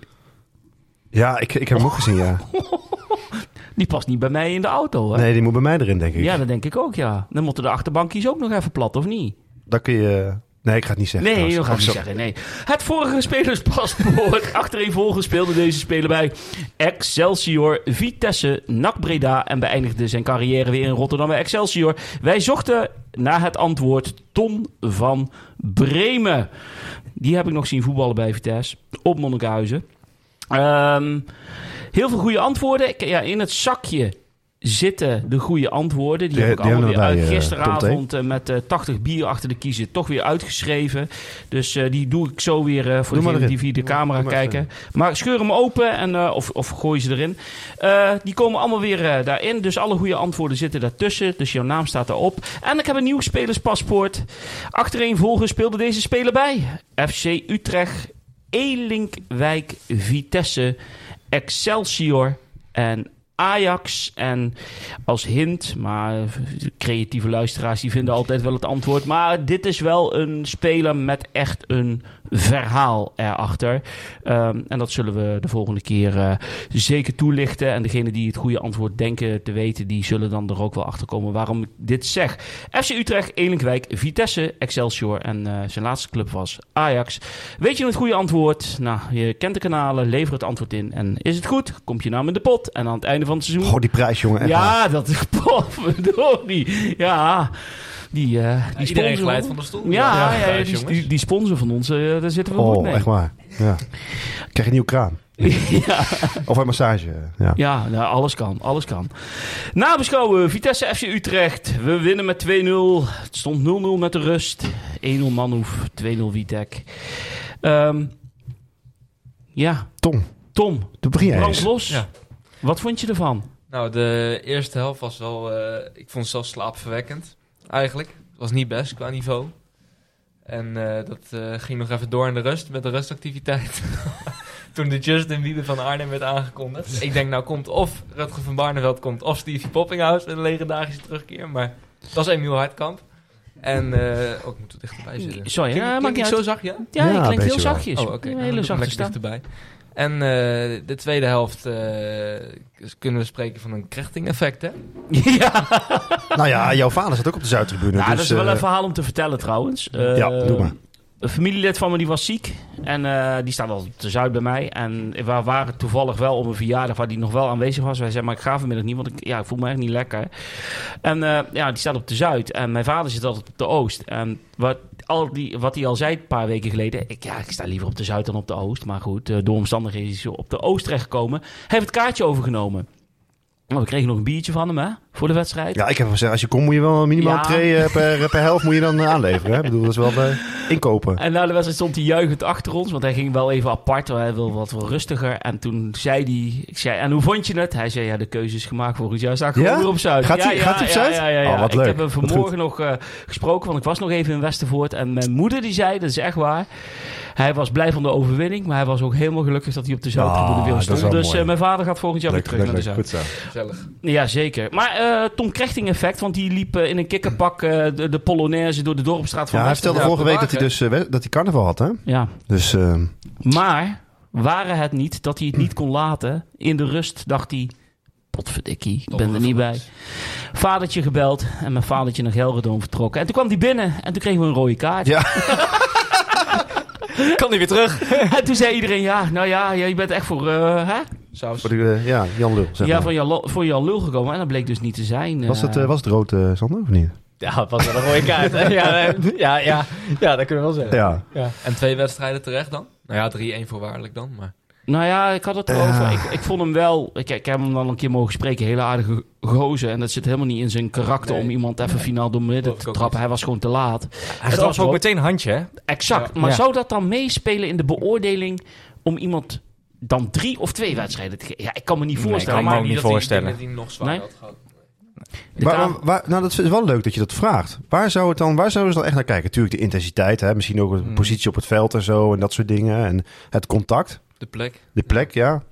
Ja, ik, ik heb hem ook gezien, ja. Die past niet bij mij in de auto, hè? Nee, die moet bij mij erin, denk ik. Ja, dat denk ik ook, ja. Dan moeten de achterbankjes ook nog even plat, of niet? Dan kun je... Nee, ik ga het niet zeggen. Nee, dat ga ik niet zeggen. Nee. Het vorige spelerspaspoort. Achtereenvolgens speelde deze speler bij Excelsior, Vitesse, NAC Breda. En beëindigde zijn carrière weer in Rotterdam bij Excelsior. Wij zochten naar het antwoord Ton van Bremen. Die heb ik nog zien voetballen bij Vitesse. Op Monnikhuizen. Ehm, heel veel goede antwoorden. Ja, in het zakje zitten de goede antwoorden. Die, Die- heb ik die allemaal weer uit eh, gisteravond eh, met eh, 80 bier achter de kiezen toch weer uitgeschreven. Dus eh, die doe ik zo weer eh, voor degenen die via de camera maar kijken. Maar scheur hem open en, eh, of, of gooi ze erin. Eh, die komen allemaal weer eh, daarin. Dus alle goede antwoorden zitten daartussen. Dus jouw naam staat erop. En ik heb een nieuw spelerspaspoort. Achtereenvolgens speelde deze speler bij. FC Utrecht, Elinkwijk, Vitesse, Excelsior en Ajax. En als hint, maar creatieve luisteraars die vinden altijd wel het antwoord. Maar dit is wel een speler met echt een verhaal erachter. Ehm, en dat zullen we de volgende keer eh, zeker toelichten. En degene die het goede antwoord denken te weten, die zullen dan er ook wel achter komen waarom ik dit zeg. FC Utrecht, Elinkwijk, Vitesse, Excelsior en eh, zijn laatste club was Ajax. Weet je het goede antwoord? Nou, je kent de kanalen, lever het antwoord in. En is het goed? Komt je naam in de pot. En aan het einde van het seizoen... Goh, die prijs, jongen. ja, dat is die. Ja, die, eh die Iedereen sponsor- glijdt van de stoel. Ja, ja, die, die, die sponsor van ons, eh, daar zitten we goed Oh, mee. echt waar. Ja. Krijg je een nieuwe kraan. ja, Of een massage. Ja. ja nou, alles kan, alles kan. Nabeschouwen, Vitesse FC Utrecht. We winnen met 2-0. Het stond 0-0 met de rust. 1-0 Manhoef, 2-0 Witek. Ehm, ja, Tom, Tom, toen begin los. Ja. Wat vond je ervan? Nou, de eerste helft was wel... eh, ik vond het zelfs slaapverwekkend, eigenlijk. Het was niet best qua niveau. En eh, dat eh, ging nog even door in de rust, met de rustactiviteit. Toen de Justin Bieber van Arnhem werd aangekondigd. Ik denk, nou komt of Rutger van Barneveld komt... of Stevie Poppinghouse met een legendarische terugkeer. Maar dat was Emiel Hartkamp. En... eh oh, ik moet er dichterbij zitten. Sorry, Klink- ja, klink maakt ik niet zo zacht, ja? Ja, Ja, klinkt heel wel. zachtjes. Oh, oké. Een Nou, hele zachte dichterbij. En eh, de tweede helft eh, kunnen we spreken van een krechting-effect, hè? ja, Nou ja, jouw vader zat ook op de Zuidtribune. Nou, dus, dat is wel eh, een verhaal om te vertellen trouwens. Eh, Ja, doe maar. Een familielid van me die was ziek. En eh, die staat wel te zuid bij mij. En we waren toevallig wel op een verjaardag waar die nog wel aanwezig was. Wij zeiden, maar ik ga vanmiddag niet, want ik, ja, ik voel me echt niet lekker. En eh, ja, die staat op de zuid. En mijn vader zit altijd op de oost. En wat, al die, wat hij al zei een paar weken geleden. Ik, ja, ik sta liever op de zuid dan op de oost. Maar goed, eh, door omstandigheden is hij op de oost terechtgekomen. Hij heeft het kaartje overgenomen. Nou, we kregen nog een biertje van hem, hè? Voor de wedstrijd. Ja, ik heb gezegd, als je komt moet je wel minimaal Ja. twee eh, per, per helft moet je dan eh, aanleveren. Hè? Ik bedoel, dat is wel eh, inkopen. En na de wedstrijd stond hij juichend achter ons, want hij ging wel even apart, want hij wil wat wel rustiger. En toen zei hij, ik zei, en hoe vond je het? Hij zei, ja, de keuze is gemaakt volgend jaar. Sta ik gewoon Ja? weer op Zuid. Gaat ja, hij- ja, gaat hij op ja, Zuid? Ja, ja, ja. Oh, wat ik leuk. heb hem vanmorgen nog eh, gesproken, want ik was nog even in Westervoort. En mijn moeder die zei, dat is echt waar, hij was blij van de overwinning, maar hij was ook helemaal gelukkig dat hij op de Zuidtribune Ah, is stond. Dus eh, mijn vader gaat volgend jaar Leuk, weer terug leuk, naar de leuk. Zuid. Goed zo. Gezellig. Ja, zeker. Maar eh, Tom Krechting effect, want die liep eh, in een kikkerpak eh, de, de Polonaise door de dorpstraat van Ja, hij vertelde Ja, vorige week dat hij dus dat hij carnaval had, hè? Ja, Dus Maar waren het niet dat hij het niet kon laten? In de rust dacht hij... Potverdikkie, ik ben er niet bij. Vadertje gebeld en mijn vadertje naar Gelredome vertrokken. En toen kwam hij binnen en toen kregen we een rode kaart. Ja. Kan hij weer terug? En toen zei iedereen, ja, nou ja, je bent echt voor, eh, hè? Saus. voor de, eh, ja, Jan Lul, zeg ja, maar. voor Jan, Lo- voor Jan Lul gekomen. En dat bleek dus niet te zijn. Was het, eh. eh, was het rood, Sander, of niet? Ja, het was wel een rode kaart. ja, ja, ja, ja, dat kunnen we wel zeggen. Ja. En twee wedstrijden terecht dan? Nou ja, 3-1 voorwaardelijk dan, maar... Nou ja, ik had het erover. Ik, ik vond hem wel... Ik, ik heb hem dan een keer mogen spreken. Hele aardige gozer. En dat zit helemaal niet in zijn karakter Nee. om iemand even finaal door midden te trappen. niet. Hij was gewoon te laat. Hij was gaf ook meteen een handje, hè? Exact. Ja. Maar Ja. zou dat dan meespelen in de beoordeling om iemand dan drie of twee wedstrijden te geven? Ja, ik kan me niet Nee, voorstellen. kan me ook niet dat hij- voorstellen. Ik dat hij nog zwaar Nee? had gehad. de Waar, waar- waar- nou, dat is wel leuk dat je dat vraagt. Waar zou het dan, waar zouden ze dan echt naar kijken? Natuurlijk de intensiteit, hè? misschien ook de Hmm. positie op het veld en zo en dat soort dingen. En het contact, De plek, de plek, ja.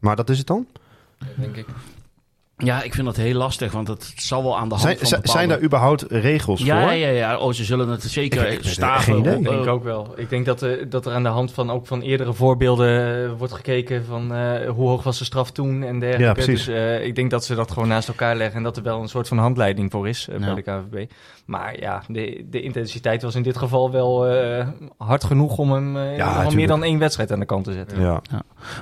Maar dat is het dan? denk ik. Ja, ik vind dat heel lastig, want het zal wel aan de hand Zijn, van zijn- bepaalde... zijn daar überhaupt regels ja, voor? ja, ja. Oh, ze zullen het zeker Ik- ik weet staven. geen idee. op, Ik denk ook wel. Ik denk dat, eh, dat er aan de hand van ook van eerdere voorbeelden eh, wordt gekeken van eh, hoe hoog was de straf toen en dergelijke. Ja, precies. Dus eh, ik denk dat ze dat gewoon naast elkaar leggen en dat er wel een soort van handleiding voor is Ja. bij de KVB. Maar ja, de, de intensiteit was in dit geval wel eh, hard genoeg om hem eh, Ja, meer dan één wedstrijd aan de kant te zetten. Ja.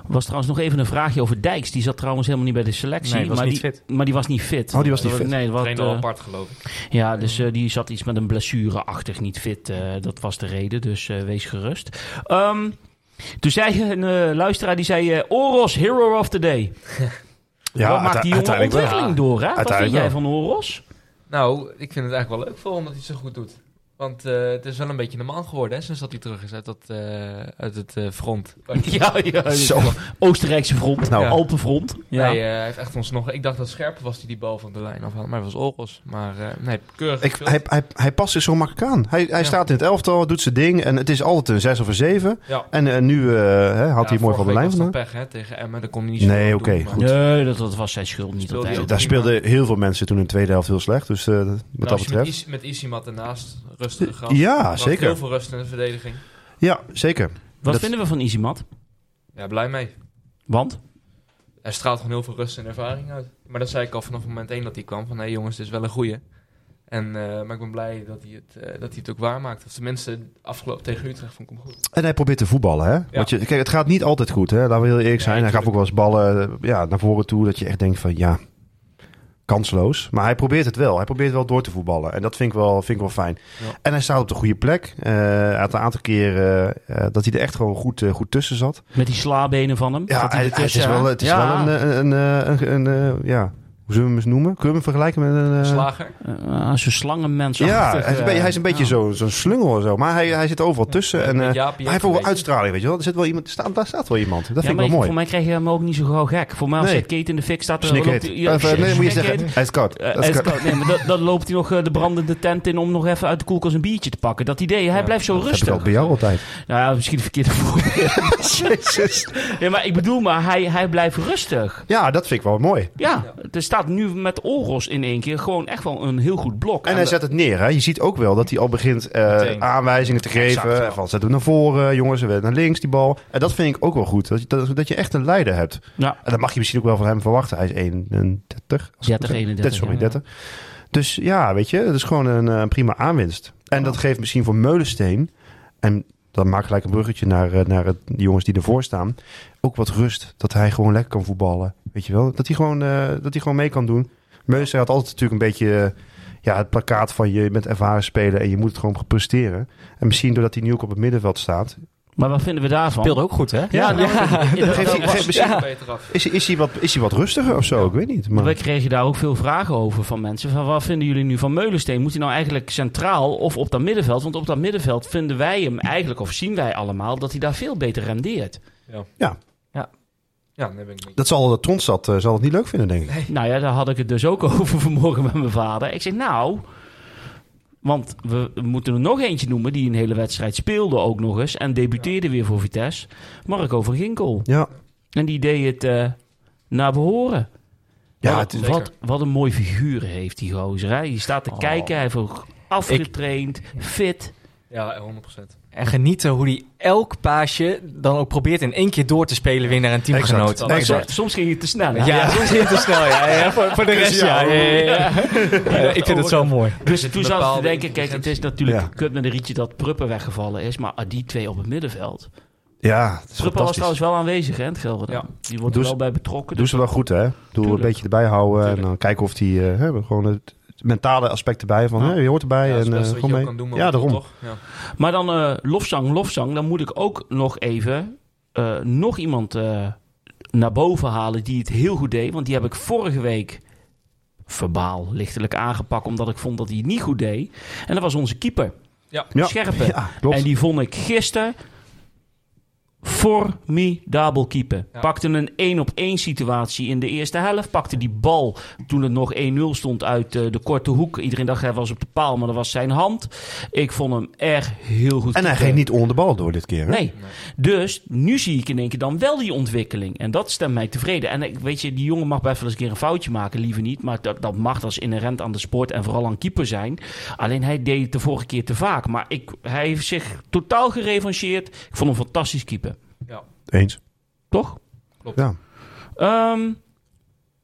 was trouwens nog even een vraagje over Dijks. Die zat trouwens helemaal niet bij de selectie. Nee, was maar, niet die, fit. maar die was niet fit. Oh, die was niet fit. Nee, wat, eh, apart, geloof ik. Ja, dus eh, die zat iets met een blessure-achtig niet fit. eh, dat was de reden, dus eh, wees gerust. Ehm, toen zei een luisteraar, die zei... Oros, hero of the day. Ja, Wat maakt die jongen wel. ontwikkeling door, hè? Wat vind jij wel. van Oros? Nou, ik vind het eigenlijk wel leuk voor hem dat hij het zo goed doet. Want eh, het is wel een beetje een man geworden, hè, sinds dat hij terug is uit, dat, eh, uit het eh, front. ja, ja. Zo. Oostenrijkse front, Nou. Ja. Alpenfront. Ja. Nee, eh, hij heeft echt ons nog... Ik dacht dat Scherp was die die bal van de lijn afhaalde, maar het was Oros. Maar eh, nee, keurig Ik, hij, hij, hij past zich zo makkelijk aan. Hij, hij Ja. staat in het elftal, doet zijn ding. En het is altijd een 6 of een 7. ja. En eh, nu eh, hè, had hij mooi van de lijn vandaan. pech, hè, tegen Emmen. Daar kon hij niet zo Nee, oké. Nee, dat, dat was zijn schuld niet. Speelde hij- hij Daar speelden heel veel mensen toen in de tweede helft heel slecht. Dus eh, wat Nou, dat je met, betreft. Is, met Isimat ernaast Ja, zeker. Heel veel rust in de verdediging. Ja, zeker. Wat Dat- vinden we van Easymat? Ja, blij mee. Want? Hij straalt gewoon heel veel rust en ervaring uit. Maar dat zei ik al vanaf moment één dat hij kwam. Van, hé jongens, dit is wel een goeie. En, eh, maar ik ben blij dat hij, het, eh, dat hij het ook waarmaakt. Of tenminste, afgelopen tegen Utrecht vond ik hem goed. En hij probeert te voetballen, hè? Want je, kijk, het gaat niet altijd goed, hè? Laten we heel eerlijk zijn. Hij gaf ook wel eens ballen eh, ja, naar voren toe dat je echt denkt van, ja, kansloos. Maar hij probeert het wel. Hij probeert wel door te voetballen. En dat vind ik wel, vind ik wel fijn. Ja. En hij staat op de goede plek. Eh, hij had een aantal keren eh, dat hij er echt gewoon goed, eh, goed tussen zat. Met die slaabenen van hem? Ja, Zat hij hij- het is wel, het is Ja. wel een, een, een, een, eh, ja, zullen we hem eens noemen? Kunnen we hem vergelijken met een... eh, Slager. Uh, Zo'n slangenmens. ja, hij is een, beetje, hij is een beetje zo- zo'n slungel en zo. Maar hij, hij zit overal tussen. en, eh, Jaapie hij heeft ook wel uitstraling, weet je wel. Er zit wel iemand, staat, daar staat wel iemand. Dat vind ik wel mooi. voor mij krijg je hem ook niet zo gauw gek. Voor mij als Nee. het Kate in de fik staat... er ja, Of, eh, nee, moet je zeggen. Hij is koud. Eh, Dat is hij is koud. koud. Nee, maar dat- dan loopt hij nog eh, de brandende tent in om nog even uit de koelkast een biertje te pakken. Dat idee, hij Ja, blijft zo Dat heb ik rustig. al bij jou altijd. Nou ja, misschien de verkeerde voorbeeld. Jezus. ja, maar ik bedoel maar, hij, hij blijft rustig. Ja, dat vind ik wel mooi. Ja, er staat nu met Oros in één keer gewoon echt wel een heel goed blok. En hij de- zet het neer. Hè. Je ziet ook wel dat hij al begint eh, aanwijzingen te geven. Exact. Van zet hem naar voren, jongens, we naar links die bal. En dat vind ik ook wel goed. Dat je, dat, dat je echt een leider hebt. Ja, En dat mag je misschien ook wel van hem verwachten. Hij is 31. als ik 30, het- 31, Sorry, ja. 30. Dus ja, weet je, dat is gewoon een, eh, prima aanwinst. En dat geeft misschien voor Meulensteen, en dan maak ik gelijk een bruggetje naar, eh, naar het, de jongens die ervoor staan, ook wat rust. Dat hij gewoon lekker kan voetballen. Weet je wel? Dat hij gewoon, eh, dat hij gewoon mee kan doen. Meulensteen had altijd natuurlijk een beetje eh, ja, het plakkaat van je bent ervaren spelen en je moet het gewoon presteren. En misschien doordat hij nu ook op het middenveld staat, maar wat vinden we daarvan? Speelde ook goed, hè? Ja, nou, dat was- geeft misschien- Ja. beter af. is, hij- is, hij wat, is hij wat rustiger of zo? Ik weet niet. Maar... We kregen daar ook veel vragen over van mensen. Van wat vinden jullie nu van Meulensteen? Moet hij nou eigenlijk centraal of op dat middenveld? Want op dat middenveld vinden wij hem eigenlijk, of zien wij allemaal, dat hij daar veel beter rendeert. Ja, nee, ben ik niet. Dat zal de Tronstad eh, zal het niet leuk vinden, denk ik. Nou ja, daar had ik het dus ook over vanmorgen met mijn vader. Ik zeg, nou, want we moeten er nog eentje noemen die een hele wedstrijd speelde ook nog eens. En debuteerde weer voor Vitesse. Marco van Ginkel. Ja, En die deed het eh, naar behoren. ja wat, het is, zeker. wat, wat een mooi figuur heeft die gozer. Hè? Je staat te Oh. kijken, hij heeft ook afgetraind, fit. Ja, 100%. En genieten hoe hij elk paasje dan ook probeert in één keer door te spelen weer naar een teamgenoot. Exact. Maar Exact. soms, soms ging je te snel. Ja, soms ging het te snel. Ja, ja, voor, voor de rest, ja. ja, ja, ja. Ja, ik vind het zo mooi. Dus toen zat ik te denken, kijk, het is natuurlijk Ja. kut met een rietje dat Pruppen weggevallen is. Maar die twee op het middenveld. ja, het is Pruppen was trouwens wel aanwezig, hè, in het Gelderland. Ja. Die wordt Doe er wel bij betrokken. Doen Dus ze wel goed, hè? Doe een beetje erbij houden en dan kijken of die eh, hè, gewoon het mentale aspect erbij van, Ja. hè, je hoort erbij Ja, dat en eh je mee. ook kan doen. ja, daarom. Toch? Ja. Maar dan eh, lofzang, lofzang. Dan moet ik ook nog even eh, nog iemand eh, naar boven halen die het heel goed deed. Want die heb ik vorige week verbaal lichtelijk aangepakt. Omdat ik vond dat hij het niet goed deed. En dat was onze keeper. Ja, Scherpen. En die vond ik gisteren formidabel keeper. Ja. Pakte een 1 op 1 situatie in de eerste helft. Pakte die bal toen het nog 1-0 stond uit eh, de korte hoek. Iedereen dacht hij was op de paal, maar dat was zijn hand. Ik vond hem erg heel goed en hij ging niet onder de bal door dit keer. Hè? Nee. Dus nu zie ik in één keer dan wel die ontwikkeling. En dat stemt mij tevreden. En ik weet je, die jongen mag best wel eens een keer een foutje maken, liever niet. Maar dat, dat mag, dat is inherent aan de sport en vooral aan keeper zijn. Alleen hij deed het de vorige keer te vaak. Maar ik, hij heeft zich totaal gerevancheerd. Ik vond hem fantastisch keeper. Eens. Toch? Ja. Ehm,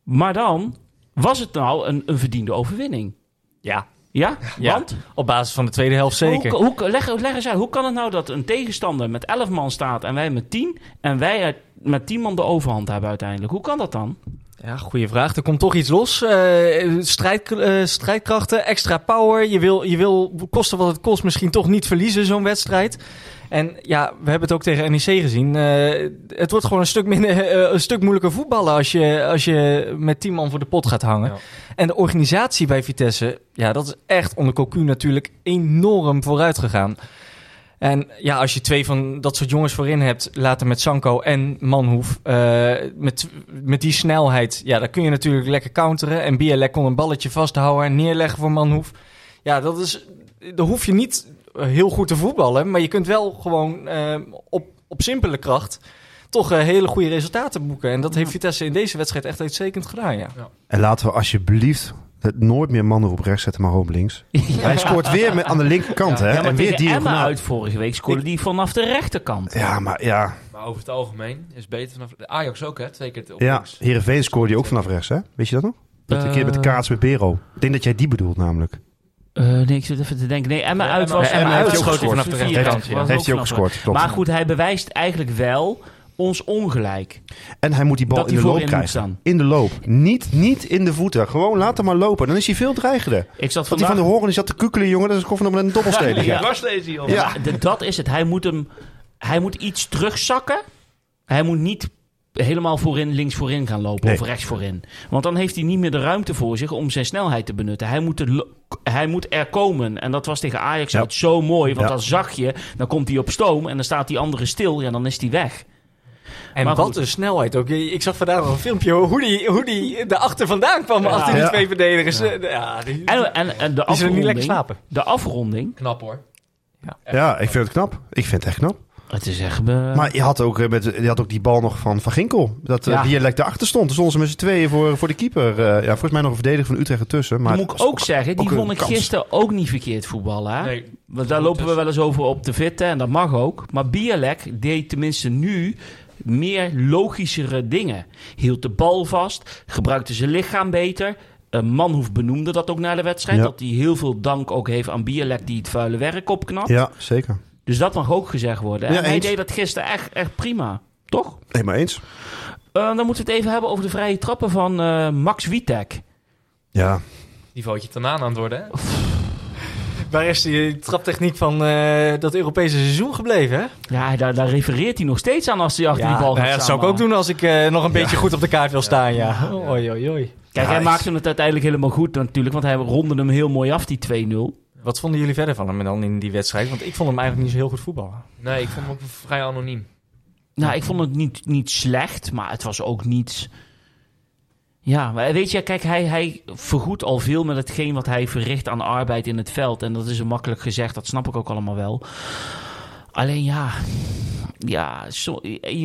maar dan, was het nou een, een verdiende overwinning? Ja, Ja? Ja. Want? op basis van de tweede helft zeker. Hoe, hoe, leg, leg eens uit, hoe kan het nou dat een tegenstander met 11 man staat en wij met 10 en wij met 10 man de overhand hebben uiteindelijk? Hoe kan dat dan? Ja, goede vraag. Er komt toch iets los. Eh, strijd, eh, strijdkrachten, extra power. Je wil, je wil, kosten wat het kost, misschien toch niet verliezen zo'n wedstrijd. En ja, we hebben het ook tegen NEC gezien. Eh, het wordt gewoon een stuk, minder, eh, een stuk moeilijker voetballen als je, als je met 10 man voor de pot gaat hangen. Ja. En de organisatie bij Vitesse, ja, dat is echt onder Cocu natuurlijk enorm vooruit gegaan. En ja, als je twee van dat soort jongens voorin hebt, later met Sanko en Manhoef, eh, met, met die snelheid, ja, dan kun je natuurlijk lekker counteren. En Bielek kon een balletje vasthouden en neerleggen voor Manhoef. Ja, dat is, dan hoef je niet heel goed te voetballen, maar je kunt wel gewoon eh, op, op simpele kracht toch eh, hele goede resultaten boeken. En dat heeft Vitesse in deze wedstrijd echt uitstekend gedaan, ja. En laten we alsjeblieft Het nooit meer mannen op rechts zetten, maar gewoon op links. Hij scoort weer met, aan de linkerkant, hè? Ja, maar en weer tegen Emma uit vorige week scoorde die vanaf de rechterkant. Ja, maar ja. Maar over het algemeen is het beter vanaf... de Ajax ook, hè? Twee keer op Ja, links. Heerenveen scoorde die ook vanaf rechts, hè? Weet je dat nog? Dat een keer met de Eh. kaats met Bero. Ik denk dat jij die bedoelt namelijk. Eh, nee, ik zit even te denken. Nee, Emma uit was... Emma Emma uit schoot vanaf de rechterkant, ja. Heeft hij ook gescoord, klopt. Maar goed, hij bewijst eigenlijk wel ons ongelijk. En hij moet die bal in de loop krijgen. In de loop. Niet, niet in de voeten. Gewoon laat hem maar lopen. Dan is hij veel dreigender. Ik zat Want die van de Horen die zat te kukelen, jongen. Dat is gewoon van een dobbelsteden. Ja. ja. Ja. Dat is het. Hij moet, hem, hij moet iets terugzakken. Hij moet niet helemaal voorin, links voorin gaan lopen Nee. of rechts voorin. Want dan heeft hij niet meer de ruimte voor zich om zijn snelheid te benutten. Hij moet, de hij moet er komen. En dat was tegen Ajax Ja. uit zo mooi. Want Ja. dan zag je, dan komt hij op stoom en dan staat die andere stil. Ja, dan is hij weg. En Maar wat goed. een snelheid ook. Ik zag vandaag nog een filmpje hoe die, hoe die erachter vandaan kwam Ja. achter die Ja. twee verdedigers. Ja, ja die, En, en, en de die zullen niet lekker afronding, slapen. de afronding, Knap, hoor. Ja, ik vind het knap. Ik vind het echt knap. Het is echt... eh, Maar je had, ook, eh, met, je had ook die bal nog van Van Ginkel. Dat Ja. uh, Bielek daarachter stond. Toen stonden ze met z'n tweeën voor, voor de keeper. Eh, ja, volgens mij nog een verdediger van Utrecht ertussen. Maar dat moet ik ook zeggen, die ook vond ik kans. gisteren ook niet verkeerd voetballen. Hè? Nee, Want daar lopen we wel eens over op te vitten en dat mag ook. Maar Bialek deed tenminste nu meer logischere dingen. Hield de bal vast, gebruikte zijn lichaam beter. Een Manhoef benoemde dat ook na de wedstrijd. Ja. Dat hij heel veel dank ook heeft aan Bialek die het vuile werk opknapt. Ja, zeker. Dus dat mag ook gezegd worden. En Ja, hij eens. deed dat gisteren echt, echt prima. Toch? Helemaal eens. Eh, dan moeten we het even hebben over de vrije trappen van eh, Max Witek. Ja, Niveautje ten aan aan het worden, hè? Waar is die traptechniek van eh, dat Europese seizoen gebleven? Hè? Ja, daar, daar refereert hij nog steeds aan als hij achter die bal nou gaat ja, dat zou ik ook doen als ik eh, nog een beetje goed op de kaart wil staan. Ja. Oei, oei, oei. Kijk, Ja, hij is- maakte het uiteindelijk helemaal goed natuurlijk. Want hij ronde hem heel mooi af, die 2-0. Wat vonden jullie verder van hem dan in die wedstrijd? Want ik vond hem eigenlijk niet zo heel goed voetballen. Nee, ik vond hem ook vrij anoniem. Nou, ik vond het niet, niet slecht, maar het was ook niet... Ja, maar weet je, kijk, hij, hij vergoedt al veel met hetgeen wat hij verricht aan arbeid in het veld. En dat is een makkelijk gezegd, dat snap ik ook allemaal wel. Alleen ja, ja zo,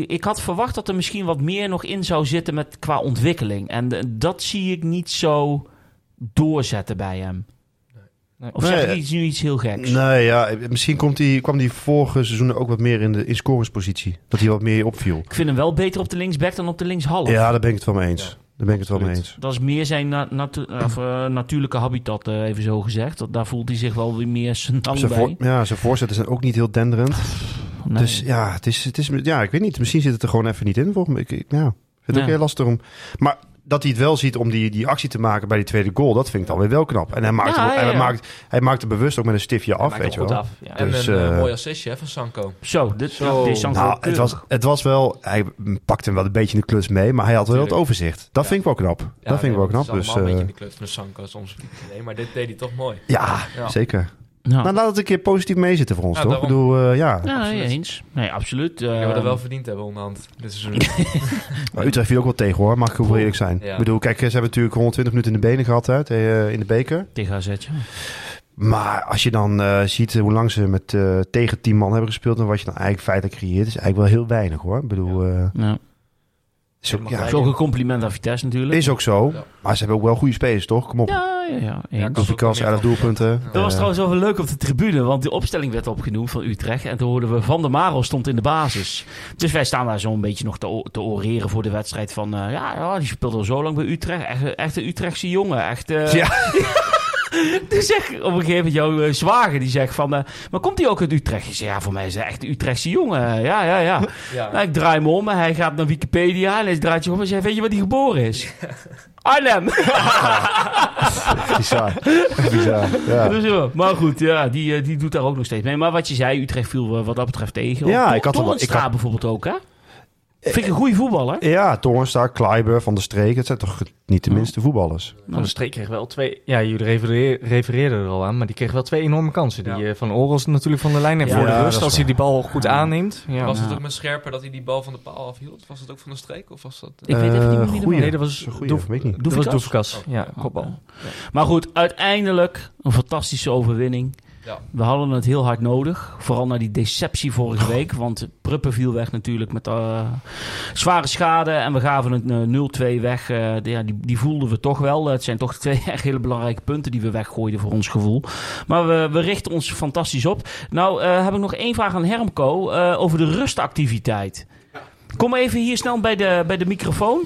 ik had verwacht dat er misschien wat meer nog in zou zitten met, qua ontwikkeling. En eh, dat zie ik niet zo doorzetten bij hem. Nee. Of zeg Nee, ik iets, nu iets heel geks? nee, ja, misschien komt die, kwam die vorige seizoen ook wat meer in de in scoringspositie. Dat hij wat meer opviel. Ik vind hem wel beter op de linksback dan op de linkshalf. Ja, daar ben ik het wel mee eens. Ja, daar ben ik het wel mee eens. Dat is meer zijn na- natu- of, eh, natuurlijke habitat, eh, even zo gezegd. Dat, daar voelt hij zich wel weer meer zijn tang Zijn, bij. ja, zijn voorzetten zijn ook niet heel denderend. Nee. Dus ja, het is, het is, ja, ik weet niet. Misschien zit het er gewoon even niet in voor me. Ik, ik, ja, ik vind het Ja. ook heel lastig om... Maar dat hij het wel ziet om die, die actie te maken bij die tweede goal, dat vind ik dan weer wel knap. En hij maakt, Ja, hem, ja, hij maakt, hij maakt er bewust ook met een stiftje af, weet je wel. goed af. Ja. En Dus, een eh, eh, mooi assistje hè, van Sanko. Zo, dit, Zo. dit is dan Nou, het was, het was wel... Hij pakte hem wel een beetje in de klus mee, maar hij had wel het overzicht. Dat Ja. vind ik wel knap. dat vind ik wel knap. Het is Dus, allemaal een eh, beetje in de kluts met Sanko soms. Nee, maar dit deed hij toch mooi. ja, Ja. zeker. Nou, Maar laat het een keer positief meezitten voor ons, Ja, toch? Ik daarom. bedoel, eh, ja. ja, absoluut. eens. Nee, absoluut. Dat we dat wel verdiend hebben onderhand. Dit seizoen. Maar Utrecht viel ook wel tegen, hoor. Mag ik ook wel eerlijk zijn. Ja. Ik bedoel, kijk, ze hebben natuurlijk 120 minuten in de benen gehad, hè, eh, in de beker. Tegen AZ, ja. Maar als je dan eh, ziet hoe lang ze met eh, tegen 10 man hebben gespeeld... en wat je dan eigenlijk feitelijk creëert... is eigenlijk wel heel weinig, hoor. Ik bedoel, eh, ja. is, ook, ja, is ook een compliment aan Vitesse natuurlijk. is ook zo. Ja. Maar ze hebben ook wel goede spelers, toch? Kom op. Ja, ja, ja. Ja, Kofikas, 11 doelpunten. Dat was trouwens wel leuk op de tribune, want de opstelling werd opgenoemd van Utrecht. En toen hoorden we Van der Marel stond in de basis. Dus wij staan daar zo'n beetje nog te, te oreren voor de wedstrijd van... eh, ja, ja, die speelde al zo lang bij Utrecht. Echt, echt een Utrechtse jongen. Echt, eh, Ja. Toen zeg op een gegeven moment jouw eh, zwager, die zegt van... eh, maar komt hij ook uit Utrecht? Ik zeg, ja, voor mij is hij echt een Utrechtse jongen. Ja, ja, ja. Ja. Nou, ik draai me om en hij gaat naar Wikipedia en hij draait zich om en zegt... Weet je waar hij geboren is? Arnhem. Bizar. Bizar. Ja. Dus, ja, maar goed, ja, die, eh, die doet daar ook nog steeds mee. Maar wat je zei, Utrecht viel eh, wat dat betreft tegen. Ja, ik had Toornstra ik had- bijvoorbeeld ook, hè? Vind ik een goede voetballer. Ja, Toornstra, Kleiber, Van der Streek. Het zijn toch niet de minste voetballers. Van de Streek kreeg wel twee... Ja, jullie refereer- refereerden er al aan, maar die kreeg wel twee enorme kansen. Die Ja. eh, van Oros natuurlijk van de lijn en Ja, voor de rust. Als hij die bal goed aanneemt. Ja. Was het ook met Scherper dat hij die bal van de paal afhield? Was het ook van de streek? Of was dat... Ik weet even niet meer wie dat goeie. was. Nee, dat was een goeie, Doef- weet ik niet. Dat was Doefikas? Doefkas. Oh. Ja, kopbal. Maar goed, uiteindelijk een fantastische overwinning. Ja. We hadden het heel hard nodig. Vooral na die deceptie vorige week. Want Pruppen viel weg natuurlijk met eh, zware schade. En we gaven het eh, 0-2 weg. Eh, de- ja, die, die voelden we toch wel. Het zijn toch twee echt hele belangrijke punten die we weggooiden voor ons gevoel. Maar we, we richten ons fantastisch op. Nou eh, heb ik nog één vraag aan Hermco eh, over de rustactiviteit. Kom even hier snel bij de, bij de microfoon.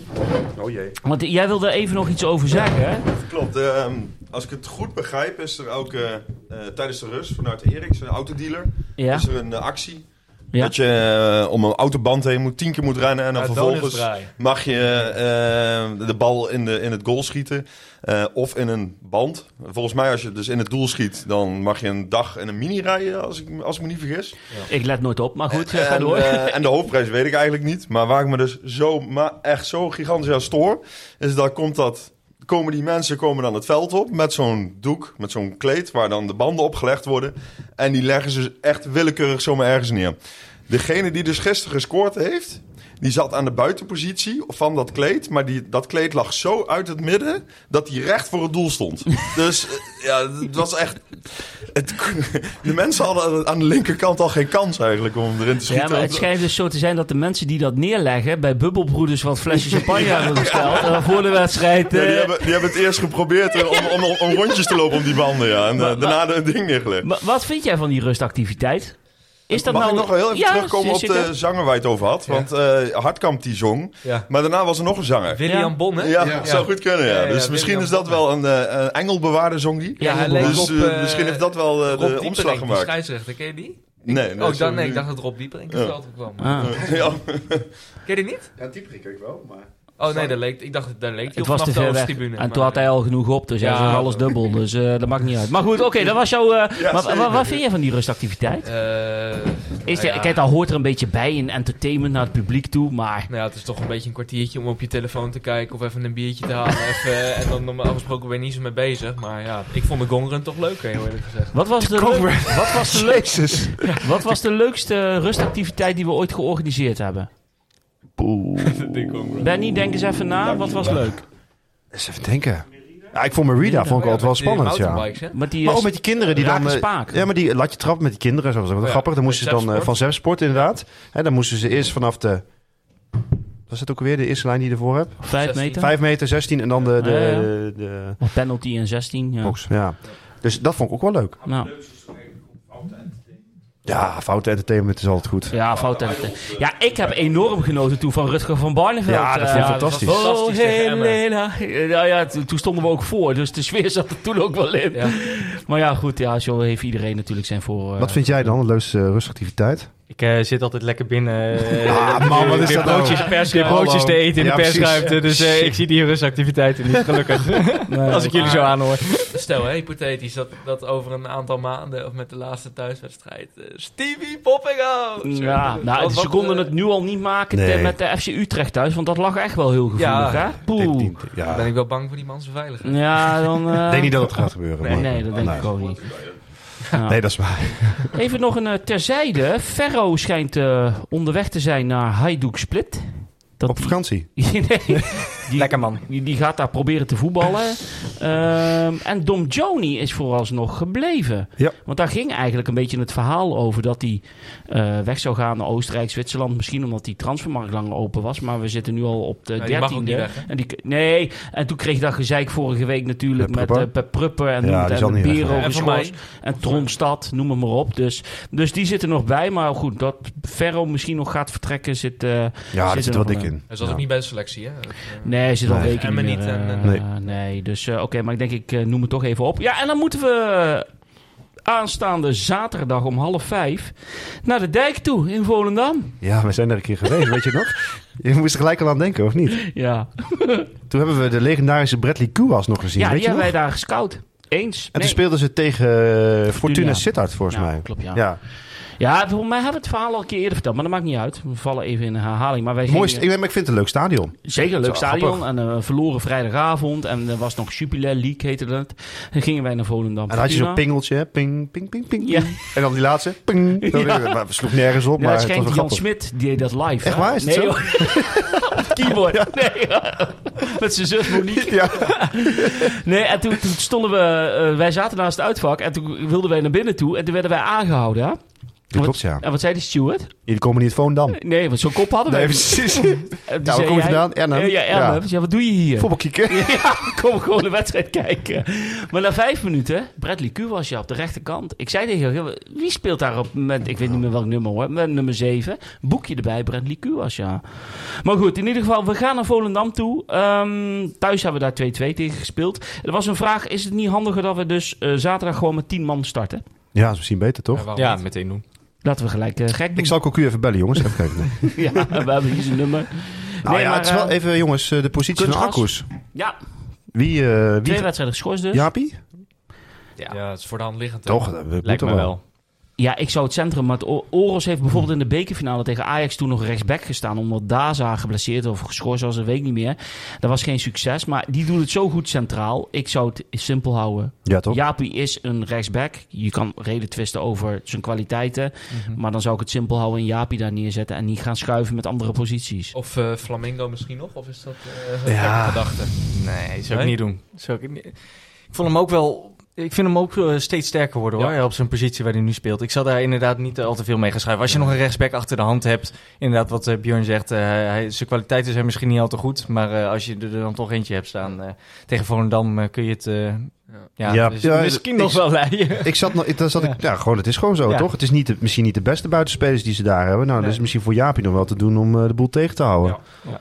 Oh jee. Want jij wilde even nog iets over zeggen. Hè? Klopt. ehm, als ik het goed begrijp, is er ook eh, eh, tijdens de rust vanuit Eriks, een autodealer, Ja. is er een eh, actie. Ja. Dat je om een autoband heen moet, tien keer moet rennen en dan Ja, vervolgens mag je de bal in, de, in het goal schieten. eh, of in een band. Volgens mij, als je dus in het doel schiet, dan mag je een dag in een mini rijden, als ik, als ik me niet vergis. Ik let nooit op, maar goed, ga door. eh, en de hoofdprijs weet ik eigenlijk niet. Maar waar ik me dus zo, maar echt zo gigantisch aan stoor, is dat komt dat. Komen die mensen komen dan het veld op met zo'n doek, met zo'n kleed, waar dan de banden opgelegd worden. En die leggen ze echt willekeurig zomaar ergens neer. Degene die dus gisteren gescoord heeft, die zat aan de buitenpositie van dat kleed. Maar die, dat kleed lag zo uit het midden dat hij recht voor het doel stond. dus eh, ja, het was echt. Het, de mensen hadden aan de linkerkant al geen kans eigenlijk om erin te schieten. Ja, maar het schijnt dus zo te zijn dat de mensen die dat neerleggen bij Bubbelbroeders wat flesjes champagne hebben besteld. En dan voor de wedstrijd. Ja, die, eh, hebben, die hebben het eerst geprobeerd eh, om, om, om rondjes te lopen om die banden, ja. En eh, daarna de ding neergelegd. maar wat vind jij van die rustactiviteit? Is dat Mag nou... ik nog wel heel even Ja, terugkomen op de zanger waar je het over had? Ja. Want eh Hartkamp die zong, Ja. maar daarna was er nog een zanger. William. Bon, hè? Ja, Ja. zou goed kunnen, ja. Ja, ja, dus misschien William is dat wel een, eh, een engelbewaarder zong die. Ja, hij leek dus op... eh, misschien heeft dat wel Rob de Dieperink, omslag gemaakt. scheidsrechter, ken je die? Nee, nee, oh, dan, nee, ik dacht dat Rob Dieperink Ja. kwam. Ah. Ja. Ken je die niet? Ja, die prik ik wel, maar... Oh nee, dat leek, ik dacht, daar leek hij Het op was te vanaf de. Oosttribune. En toen had hij al genoeg op, dus hij Ja. zag alles dubbel. Dus eh, dat maakt niet uit. Maar goed, oké, dat was jouw... eh, Ja, maar, maar wat vind je van die rustactiviteit? Eh, Is nou de, ja. Kijk, dat hoort er een beetje bij in entertainment naar het publiek toe, maar... Nou ja, het is toch een beetje een kwartiertje om op je telefoon te kijken of even een biertje te halen. even, en dan normaal gesproken ben je niet zo mee bezig. Maar ja, ik vond de gongrun toch leuk, heel eerlijk gezegd. Wat was de, maar. wat was de, leukste, wat was de leukste rustactiviteit die we ooit georganiseerd hebben? Benny, denk eens even na. Wat was leuk? Eens even denken. Ja, ik vond Merida vond ik altijd wel spannend, ja. Met die, Maar eh, ook met die kinderen die dan... Eh, spaak. Ja, maar die laat je trap met die kinderen. Dat was wel Ja, grappig. Dan moesten ze dan eh, van Zepsport inderdaad. Hè, dan moesten ze eerst vanaf de... Was het ook alweer de eerste lijn die je ervoor hebt? vijf 16. meter. 5 meter, 16 en dan de, de, Ja, ja. de, penalty en 16. Ja. Ja. Dus dat vond ik ook wel leuk. Nou, Ja, foute entertainment is altijd goed. ja, fout en Ja, ik heb enorm genoten toen van Rutger van Barneveld. Ja, dat eh, vind ik ja, dat was fantastisch. fantastisch Oh. Helena. Ja, ja, toen stonden we ook voor, dus de sfeer zat er toen ook wel in. Ja. Maar ja, goed, ja, zo heeft iedereen natuurlijk zijn voor. eh, Wat vind jij dan de leukste eh, rustactiviteit? Ik eh, zit altijd lekker binnen. eh, Ja, man, wat is dat nou? broodjes, weer broodjes te eten in Ja, de precies. persruimte. Dus eh, ik zie die rustactiviteiten niet, gelukkig. Als ik jullie zo aanhoor. Stel, hè, hypothetisch, dat, dat over een aantal maanden, of met de laatste thuiswedstrijd, eh, Stevie Poppinghouse. Ja, nou, Wat- ze wat, konden eh, het nu al niet maken Nee. te- met de FC Utrecht thuis, want dat lag echt wel heel gevoelig, Ja. hè? Poeh. ja, ben ik wel bang voor die man zijn veiligheid. Ja, dan... eh, ik denk niet dat het gaat gebeuren. Nee, maar- nee, dat denk ik ook niet. Ja. Nee, dat is waar. Even nog een terzijde. Ferro schijnt eh, onderweg te zijn naar Hajduk Split. Dat Op die- vakantie. nee, die, Lekker man. Die, die gaat daar proberen te voetballen. Ehm, en Dom Joni is vooralsnog gebleven. Ja. Want daar ging eigenlijk een beetje het verhaal over dat hij eh, weg zou gaan naar Oostenrijk, Zwitserland. Misschien omdat die transfermarkt langer open was. Maar we zitten nu al op de Nee, die mag ook niet dertiende. weg, hè? En die, nee, en toen kreeg dat gezeik vorige week natuurlijk Met eh, Pep Prupper en, Ja, en Bero. En. En Tronstad, noem het maar op. Dus, dus die zitten nog bij. Maar goed, dat Ferro misschien nog gaat vertrekken zit... eh, Ja, Zit er zit wel nog dik in. Hij zat Ja. ook niet bij de selectie, hè? Eh, Nee, zit al Nee. weken niet niet meer, en, eh, eh, Nee. nee. dus eh, oké, maar ik denk ik eh, noem het toch even op. Ja, en dan moeten we aanstaande zaterdag om half vijf naar de dijk toe in Volendam. Ja, we zijn er een keer geweest, weet je nog? Je moest er gelijk al aan denken, of niet? Ja, Toen hebben we de legendarische Bradley Kuwas nog gezien, ja weet die je nog? wij daar gescout. Eens. En Nee. toen speelden ze tegen Fortuna Sittard, volgens Ja, mij. klopt, ja. ja. Ja, voor mij hebben we het verhaal al een keer eerder verteld, maar dat maakt niet uit. We vallen even in een herhaling. Maar wij ik, ik vind het een leuk stadion. Zeker, een leuk stadion. grappig. En uh, verloren vrijdagavond. En er was nog Jupiler League, heette dat. Dan gingen wij naar Volendam. En dan had je zo'n pingeltje, hè? ping, ping, ping, ping. Ja. En dan die laatste, ping. Zo, Ja. Maar we sloeg nergens op, Ja, maar het het was Jan grappig. Smit, die deed dat live. Echt hè? waar? Is het nee, het keyboard. Nee, ja. Met zijn zus Monique. Ja. Nee, en toen, toen stonden we... eh, wij zaten naast het uitvak en toen wilden wij naar binnen toe. En toen werden wij aangehouden. hè? Dat klopt, ja. En wat zei de steward? Jullie komen niet uit Volendam. Nee, want zo'n kop hadden wij. Nee, precies. Toen waar kom je vandaan? Ja, ja, Arnhem. Ja. Ja, wat doe je hier? Voetbalkieken. Ja, kom gewoon de wedstrijd kijken. Maar na vijf minuten, Bradley Q was je op de rechterkant. Ik zei tegen hem, wie speelt daar op het moment, ik weet niet meer welk nummer hoor, met nummer 7. Boekje erbij, Bradley Q was ja. Maar goed, in ieder geval, we gaan naar Volendam toe. Ehm, thuis hebben we daar 2-2 tegen gespeeld. Er was een vraag, is het niet handiger dat we dus eh, zaterdag gewoon met 10 man starten? Ja, dat is misschien beter, toch? Ja, Ja, meteen doen. Laten we gelijk eh, gek doen. Ik zal Cocu even bellen, jongens. Even kijken. Ja, we hebben hier zijn nummer. Nou ja, maar, het is wel eh, even, jongens, eh, de positie van. Akkoes. Ja, Wie, eh wie? twee wedstrijden geschorst dus. Jaapie? Ja, het is voor de hand liggend. Toch, dat Lijkt me wel. Ja, ik zou het centrum. Maar het Oros heeft bijvoorbeeld in de bekerfinale tegen Ajax toen nog rechtsback gestaan. Omdat Daza geblesseerd of geschorst was, dat weet ik niet meer. Dat was geen succes. Maar die doet het zo goed centraal. Ik zou het simpel houden. Ja, toch? Jaapie is een rechtsback. Je kan reden twisten over zijn kwaliteiten. Mhm. Maar dan zou ik het simpel houden en Jaapie daar neerzetten. En niet gaan schuiven met andere posities. Of eh, Flamingo misschien nog? Of is dat eh Ja. ja. gedachte? Nee, zou Nee? ik niet doen. Zou ik, niet- ik vond hem ook wel... Ik vind hem ook eh, steeds sterker worden hoor, Ja. op zijn positie waar hij nu speelt. Ik zal daar inderdaad niet al te veel mee gaan schuiven. Als je nog een rechtsback achter de hand hebt, inderdaad wat eh, Björn zegt, eh, hij, zijn kwaliteiten zijn misschien niet al te goed. Maar eh, als je er dan toch eentje hebt staan eh, tegen Volendam, eh, kun je het eh, ja, Ja, dus ja, misschien ik- nog wel leiden. Ik zat nog, ik- daar zat Ja. ik, ja, gewoon, het is gewoon zo, Ja. toch? Het is niet de, misschien niet de beste buitenspelers die ze daar hebben. Nou, dat is misschien voor Jaapie nog wel te doen om eh, de boel tegen te houden.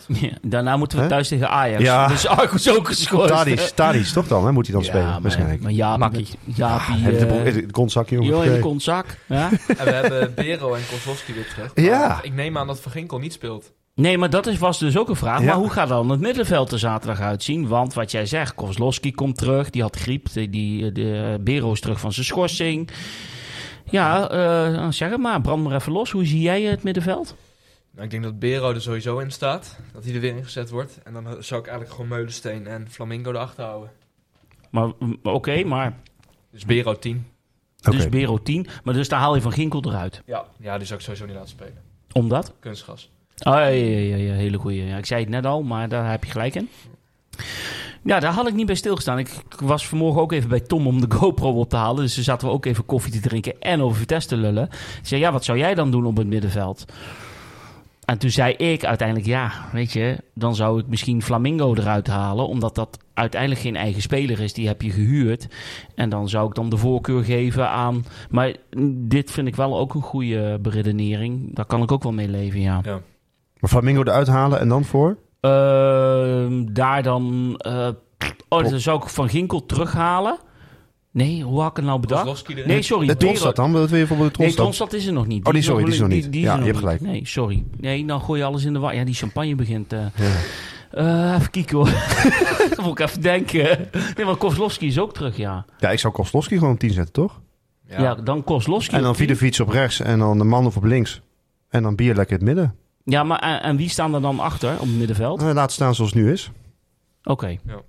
Ja, daarna moeten we thuis tegen Ajax. Ja. Dus Argus ook geschorst. Tadis, Tadis, toch dan? Hè? Moet hij dan Ja, spelen, maar- waarschijnlijk. Maar Jaapie, Makkie. Jaapie, heeft de, eh, kontzakje, jongen. joh, in de kontzak. Ja? En we hebben Bero en Kozlowski weer terug. Ja. Ik neem aan dat Van Ginkel niet speelt. Nee, maar dat is, was dus ook een vraag. Ja. Maar hoe gaat dan het middenveld er zaterdag uitzien? Want wat jij zegt, Kozlowski komt terug. Die had griep. Die, die, de, Bero is terug van zijn schorsing. Ja, eh, zeg het maar. Brand maar even los. Hoe zie jij het middenveld? Nou, ik denk dat Bero er sowieso in staat. Dat hij er weer ingezet wordt. En dan zou ik eigenlijk gewoon Meulensteen en Flamingo erachter houden. Maar mm, oké, maar Dus Bero 10. Oké. dus Bero 10. Maar dus daar haal je Van Ginkel eruit. Ja. Ja, die zou ik sowieso niet laten spelen. Omdat? Kunstgas. Oh, ja, ja, ja, ja, hele goeie. Ja, ik zei het net al, maar daar heb je gelijk in. Ja, daar had ik niet bij stilgestaan. Ik, was vanmorgen ook even bij Tom om de GoPro op te halen. Dus zaten we ook even koffie te drinken en over Vitesse te lullen. Ik zei, ja, wat zou jij dan doen op het middenveld? En toen zei ik uiteindelijk, ja, weet je, dan zou ik misschien Flamingo eruit halen. Omdat dat uiteindelijk geen eigen speler is. Die heb je gehuurd. En dan zou ik dan de voorkeur geven aan... Maar dit vind ik wel ook een goede beredenering. Daar kan ik ook wel mee leven, ja. Maar Flamingo eruit halen en dan voor? Ehm, daar dan. eh, oh, dan zou ik Van Ginkel terughalen. Nee, hoe had ik het nou bedacht? Kozlowski. Nee, sorry. De Tronstad dan? Wil je bijvoorbeeld de Nee, Tronstad? Tronstad is er nog niet. Oh, die- sorry, die is er nog niet. Ja, je hebt gelijk. Nee, sorry. Nee, dan gooi je alles in de war. Ja, die champagne begint. eh Ja. eh, even kijken hoor. dan moet ik even denken. Nee, maar Kozlowski is ook terug, ja. Ja, ik zou Kostlowski gewoon op 10 zetten, toch? Ja, dan Kozlowski. En dan. Vidovic op rechts en dan de man op links. En dan Bier lekker in het midden. Ja, maar en, en wie staan er dan achter op het middenveld? En laat staan zoals het nu is. Oké. Ja.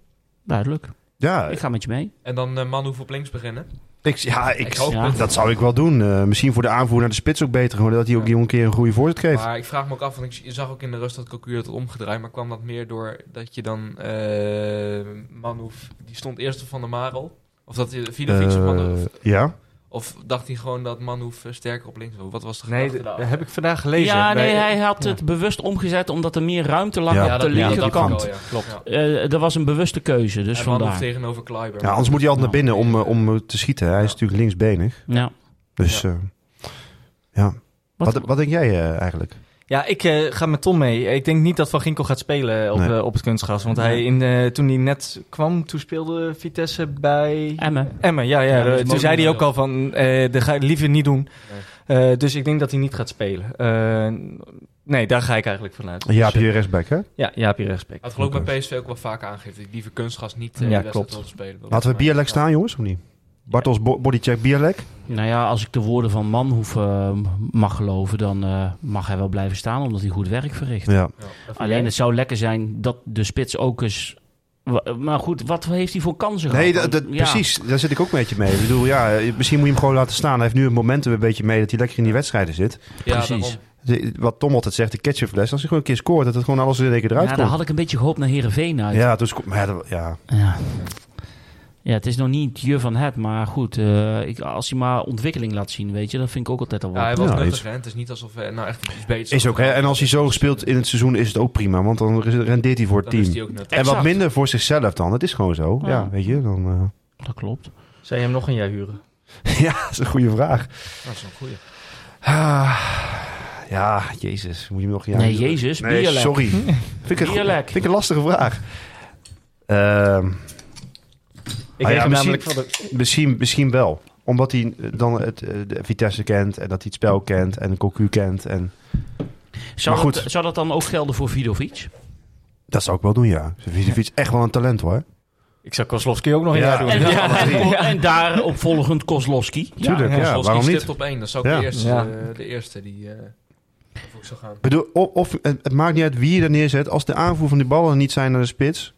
Duidelijk. Ja, Ik ga met je mee. En dan eh Manhoef op links beginnen. ik, ja, ik, Ik hoop Ja. het. dat zou ik wel doen. Eh, misschien voor de aanvoer naar de spits ook beter. Gewoon dat hij ook Ja. een keer een goede voorzet geeft. Maar ik vraag me ook af, want ik je zag ook in de rust dat Cocu het had omgedraaid. Maar kwam dat meer door dat je dan eh Manhoef, die stond eerst op Van der Marel? Of dat je Vidovic op Van der- Eh, ja. Of dacht hij gewoon dat Manhoef eh, sterker op links was? Wat was de Nee, gedachte dat daarachter? heb ik vandaag gelezen. ja, nee, Bij- hij had ja. het bewust omgezet omdat er meer ruimte lag Ja. op de dat, ja, dat linkerkant. ja. Klopt. Ja. Eh, dat was een bewuste keuze, dus en Manhoef vandaar. tegenover Kleiber. ja, anders moet hij altijd naar binnen om, eh, om eh, te schieten. Hij is natuurlijk linksbenig. Ja. Dus Ja. Wat- Wat, wat, denk jij eigenlijk? Ja, ik eh, ga met Tom mee. Ik denk niet dat Van Ginkel gaat spelen op, Nee. eh, op het kunstgras. Want Nee. hij in, eh, toen hij net kwam, toen speelde Vitesse bij... Emmen. Emmen, ja, ja. Toen zei hij ook al van, eh dat ga ik liever niet doen. Eh, dus ik denk dat hij niet gaat spelen. Eh, nee, daar ga ik eigenlijk vanuit. Ja, heb Dus, je eh, rechtsback, hè? Ja, Jaapie rechtsback. Had geloof ik bij PSV ook wel vaak aangegeven. dat hij liever kunstgas niet eh Ja, klopt. wil spelen. Laten we Bierlek staan, jongens, of niet? Bartels bo- bodycheck Bierlek. Nou ja, als ik de woorden van Manhoef eh, mag geloven, dan eh, mag hij wel blijven staan omdat hij goed werk verricht. Ja. Alleen het zou lekker zijn dat de spits ook eens. Maar goed, wat heeft hij voor kansen Nee, gehad? Ja. precies. Daar zit ik ook een beetje mee. Ik bedoel, ja, misschien moet je hem gewoon laten staan. Hij heeft nu het momentum een beetje mee dat hij lekker in die wedstrijden zit. Ja, Precies. De- Wat Tom altijd zegt, de ketchupfles. Als hij gewoon een keer scoort, dat het gewoon alles in één keer eruit Ja, daar komt. had ik een beetje gehoopt naar Herenveen uit. Ja, dus, maar ja, dat- ja, Ja. Ja, het is nog niet je van het, maar goed, eh, ik, als hij maar ontwikkeling laat zien, weet je, dat vind ik ook altijd al Ja, wat. hij was Ja, nuttig. Het is niet alsof hij nou echt iets beters is ook. Hè? En als hij zo speelt in het seizoen, is het ook prima. Want dan rendeert hij voor het Dan is team. hij ook nuttig. En wat minder voor zichzelf dan. Het is gewoon zo. Ja, Ja. weet je. Dan, eh, Dat klopt. Zou je hem nog een jaar huren? ja, dat is een goede vraag. Dat is een goeie. Ah, ja, jezus. Moet je hem nog een jaar Nee? Jezus, Nee, sorry. vind, ik een, vind ik een lastige vraag. Ehm, Ik Ah ja, misschien- namelijk van de... misschien, misschien wel. Omdat hij eh, dan het, eh, de Vitesse kent. En dat hij het spel kent. En de Cocu kent. En Zou, Maar goed. Dat, zou dat dan ook gelden voor Vidovic? dat zou ik wel doen, ja. Vidovic is echt wel een talent, hoor. Ik zou Kozlowski ook nog een Ja. jaar doen. En, Ja, en, daarop volgend Kozlowski. Tuurlijk, ja. Kozlowski waarom niet? op één. Dat zou ook Ja. de, eerste, Ja. eh, de eerste die voor zou gaan. Ik bedoel, of, of het, het maakt niet uit wie je er neerzet. Als de aanvoer van die ballen niet zijn naar de spits...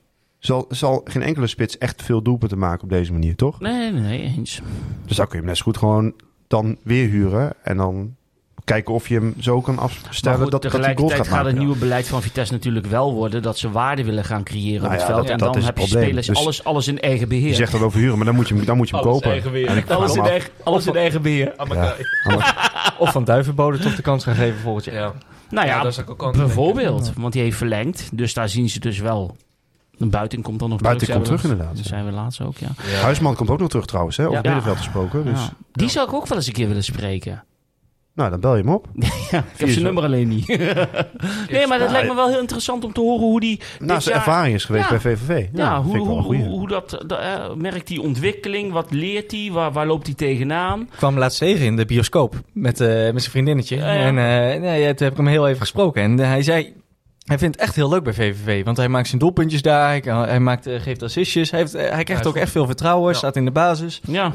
Zal, zal geen enkele spits echt veel doelpunten maken op deze manier, toch? Nee, nee, nee, eens. Dus dan kun je hem net zo goed gewoon dan weer huren. En dan kijken of je hem zo kan afstellen goed, dat, dat hij goals tegelijkertijd gaat gaat maken. het nieuwe beleid van Vitesse natuurlijk wel worden dat ze waarde willen gaan creëren Nou op het ja, veld. dat- en dat dan is heb het je spelers Dus- alles, alles in eigen beheer. Je zegt dat over huren, maar dan moet je hem, dan moet je hem Alles kopen. eigen alles in, eigen, alles in eigen beheer. Ja. Of van Duivenbode toch de kans gaan geven volgend jaar. Ja. Nou ja, ook aan denken. bijvoorbeeld. Want die heeft verlengd. Dus daar zien ze dus wel. Buiten komt dan nog Buiten terug. komt terug, inderdaad. Dat zijn we laatst ook, ja. Ja. Huisman komt ook nog terug trouwens, hè? Over Ja. middenveld gesproken. Dus, Ja. Die zou ik ook wel eens een keer willen spreken. Nou, dan bel je hem op. Ja, ik heb zijn nummer alleen niet. nee, maar dat lijkt me wel heel interessant om te horen hoe die... Na dit zijn jaar- ervaring is geweest Ja. bij VVV. Ja, hoe, hoe, hoe, hoe dat... dat, eh, merkt die ontwikkeling? Wat leert hij? Waar, waar loopt hij tegenaan? Ik kwam laatst tegen in de bioscoop met, eh, met zijn vriendinnetje. Ja, ja. En eh, nee, toen heb ik hem heel even gesproken. En hij zei, hij vindt het echt heel leuk bij VVV. Want hij maakt zijn doelpuntjes daar. Hij, hij maakt, eh, geeft assistjes. Hij, heeft, eh, hij krijgt ook goed. echt veel vertrouwen. Ja. Staat in de basis. Ja,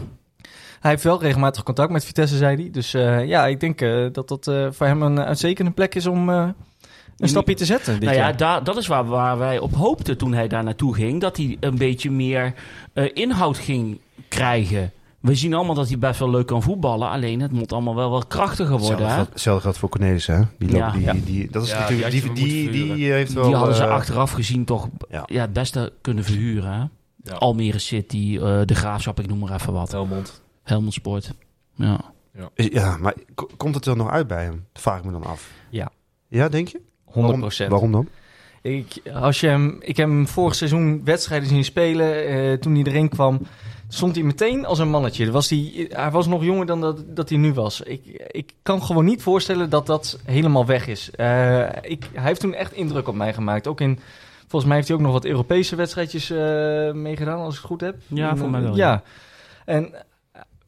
Hij heeft wel regelmatig contact met Vitesse, zei hij. Dus eh, ja, ik denk dat dat voor hem een uitstekende plek is om een stapje te zetten. Dit nou ja, daar, dat is waar, waar wij op hoopten toen hij daar naartoe ging. Dat hij een beetje meer inhoud ging krijgen. We zien allemaal dat hij best wel leuk kan voetballen. Alleen het moet allemaal wel wat krachtiger worden. Hetzelfde Hè? geldt, hetzelfde geldt voor Cornelis, hè? Die, Ja. loopt, die, Ja. die, dat is Ja, natuurlijk, die die, die, heeft wel... Die hadden ze eh, achteraf gezien toch ja. ja. het beste kunnen verhuren. Hè? Ja. Almere City, eh, De Graafschap, ik noem maar even wat. Helmond. Helmond Sport. Ja. Ja, maar komt het er nog uit bij hem? Dat vraag ik me dan af. Ja. Ja, denk je? 100 Waarom, waarom dan? Ik, als je hem, ik heb hem vorig seizoen wedstrijden zien spelen. eh, toen hij erin kwam, stond hij meteen als een mannetje. Was hij, hij was nog jonger dan dat, dat hij nu was. Ik, ik kan gewoon niet voorstellen dat dat helemaal weg is. Eh, ik, hij heeft toen echt indruk op mij gemaakt. Ook in, volgens mij heeft hij ook nog wat Europese wedstrijdjes eh, meegedaan, als ik het goed heb. Ja, voor mij wel, Ja. ja. En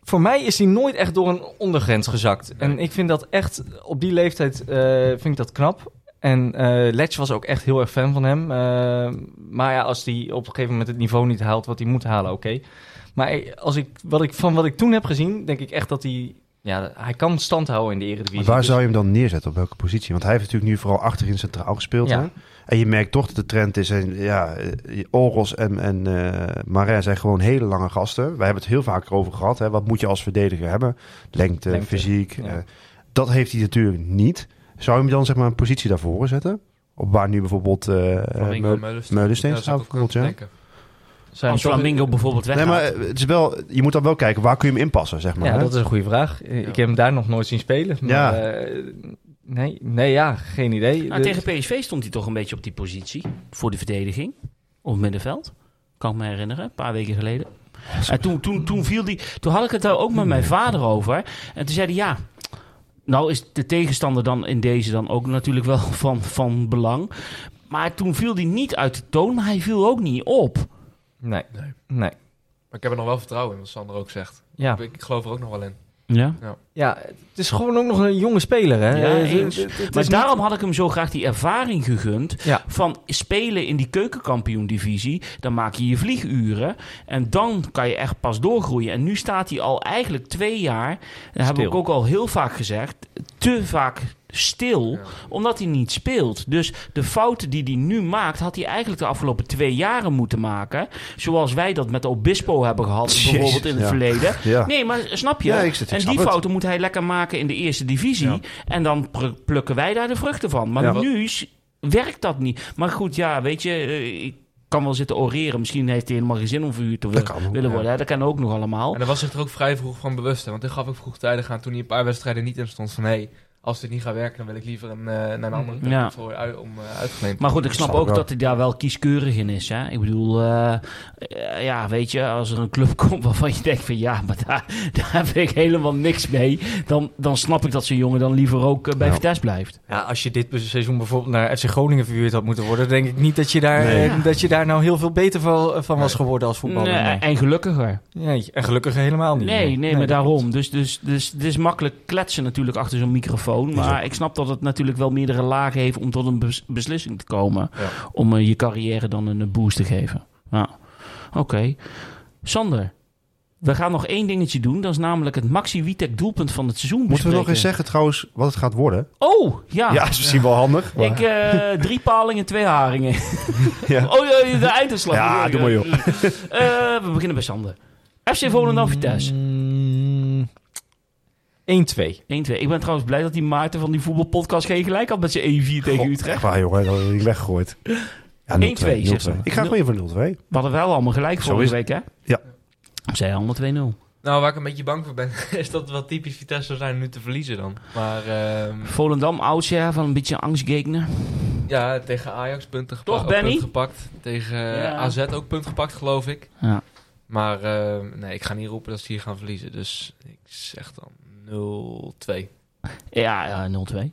voor mij is hij nooit echt door een ondergrens gezakt. En ik vind dat echt, op die leeftijd vind ik dat knap. En eh Letch was ook echt heel erg fan van hem. Eh, maar ja, als hij op een gegeven moment het niveau niet haalt wat hij moet halen, oké. Maar als ik, wat ik, van wat ik toen heb gezien, denk ik echt dat hij... Ja, hij kan stand houden in de Eredivisie. Maar waar Dus- zou je hem dan neerzetten? Op welke positie? Want hij heeft natuurlijk nu vooral achterin centraal gespeeld. Ja. Hè? En je merkt toch dat de trend is... En, ja, Oros en, en eh Marin zijn gewoon hele lange gasten. Wij hebben het heel vaak over gehad. Hè? Wat moet je als verdediger hebben? Lengte, Lengte, fysiek. ja. dat heeft hij natuurlijk niet. Zou je hem dan zeg maar een positie daarvoor zetten? Op waar nu bijvoorbeeld eh Meul- Meulensteen. Staat zou ik ook bijvoorbeeld, ja. zijn Als Flamingo bijvoorbeeld Nee, weggaat. maar het is wel, je moet dan wel kijken, waar kun je hem inpassen, zeg maar. Ja, hè? dat is een goede vraag. Ik heb hem daar nog nooit zien spelen. Maar, Ja. eh, nee, nee, ja, geen idee. Nou, tegen PSV stond hij toch een beetje op die positie. Voor de verdediging. Op het middenveld. Kan ik me herinneren. Een paar weken geleden. En toen, toen, toen viel die... Toen had ik het daar ook met mijn vader over. En toen zei hij ja... Nou is de tegenstander dan in deze dan ook natuurlijk wel van, van belang. Maar toen viel hij niet uit de toon. Maar hij viel ook niet op. Nee, Nee. nee. Maar ik heb er nog wel vertrouwen in, wat Sander ook zegt. Ja. Ik, ik geloof er ook nog wel in. Ja. Ja, het is gewoon ook nog een jonge speler, hè? Ja, eens. het- het is Maar niet- daarom had ik hem zo graag die ervaring gegund. Ja. Van spelen in die keukenkampioen-divisie. Dan maak je je vlieguren. En dan kan je echt pas doorgroeien. En nu staat hij al eigenlijk twee jaar. Dat heb ik ook al heel vaak gezegd. Te vaak stil. Ja. Omdat hij niet speelt. Dus de fouten die hij nu maakt. had hij eigenlijk de afgelopen twee jaren moeten maken. Zoals wij dat met Obispo hebben gehad. Jezus, bijvoorbeeld in het ja. verleden. Ja. Nee, maar snap je? Ja, ik zit- ik en snap die het. fouten moet hij lekker maken in de eerste divisie. Ja. En dan pr- plukken wij daar de vruchten van. Maar Ja. nu werkt dat niet. Maar goed, ja, weet je, eh, ik kan wel zitten oreren. Misschien heeft hij helemaal geen zin om verhuurd te Dat wil- kan ook, willen ja. worden. hè. Dat kan ook nog allemaal. En daar was zich er ook vrij vroeg van bewust. hè, Want toen gaf ik vroegtijdig aan toen hij een paar wedstrijden niet in stond. Van hé, hey, als dit niet gaat werken, dan wil ik liever een, eh, naar een andere club Ja. voor, uit, om uh, uitgeleend te Maar goed, ik snap ook dat hij daar wel kieskeurig in is. Hè? Ik bedoel, eh, eh, ja, weet je, als er een club komt waarvan je denkt van ja, maar daar, daar heb ik helemaal niks mee. Dan, dan snap ik dat zo'n jongen dan liever ook eh, bij Ja. Vitesse blijft. Ja, als je dit seizoen bijvoorbeeld naar FC Groningen verhuurd had moeten worden, denk ik niet dat je daar, Nee. eh, dat je daar nou heel veel beter van, van was geworden als voetballer. Nee, Nee. En gelukkiger. Nee, en gelukkig helemaal niet. Nee, nee, maar daarom. Dus, dus, dus het is makkelijk kletsen natuurlijk achter zo'n microfoon. Maar ik snap dat het natuurlijk wel meerdere lagen heeft om tot een bes- beslissing te komen. Ja. Om eh, je carrière dan een boost te geven. Ja. Oké. Sander, we gaan nog één dingetje doen. Dat is namelijk het Maxi Witek doelpunt van het seizoen Moeten we nog eens zeggen trouwens wat het gaat worden? Oh, ja. Ja, is misschien wel handig. maar- Ik, eh, drie palingen, twee haringen. Ja. Oh ja, de einduitslag. Ja, doe maar, joh. Eh, we beginnen bij Sander. FC Volendam Vitesse. Mm, 1-2. 1-2. Ik ben trouwens blij dat die Maarten van die voetbalpodcast geen gelijk had met zijn 1-4 tegen God, Utrecht. Echt waar, jongen. Dat had ik weggegooid. Ja, 0-2. 1-2, zegt ze. 0-2. Ik ga gewoon even voor 0-2. We hadden wel allemaal gelijk Zo vorige is week, hè? Ja. Zij allemaal 2-0. Nou, waar ik een beetje bang voor ben, is dat het wel typisch Vitesse zou zijn nu te verliezen dan. Maar ehm, Volendam, oudsher van een beetje angstgegner. ja, tegen Ajax punten gepa- Toch, Benny? punt gepakt. Tegen eh, Ja. AZ ook punt gepakt, geloof ik. Ja. Maar ehm, nee, ik ga niet roepen dat ze hier gaan verliezen. Dus ik zeg dan 0-2. Ja, ja 0-2. 0-2,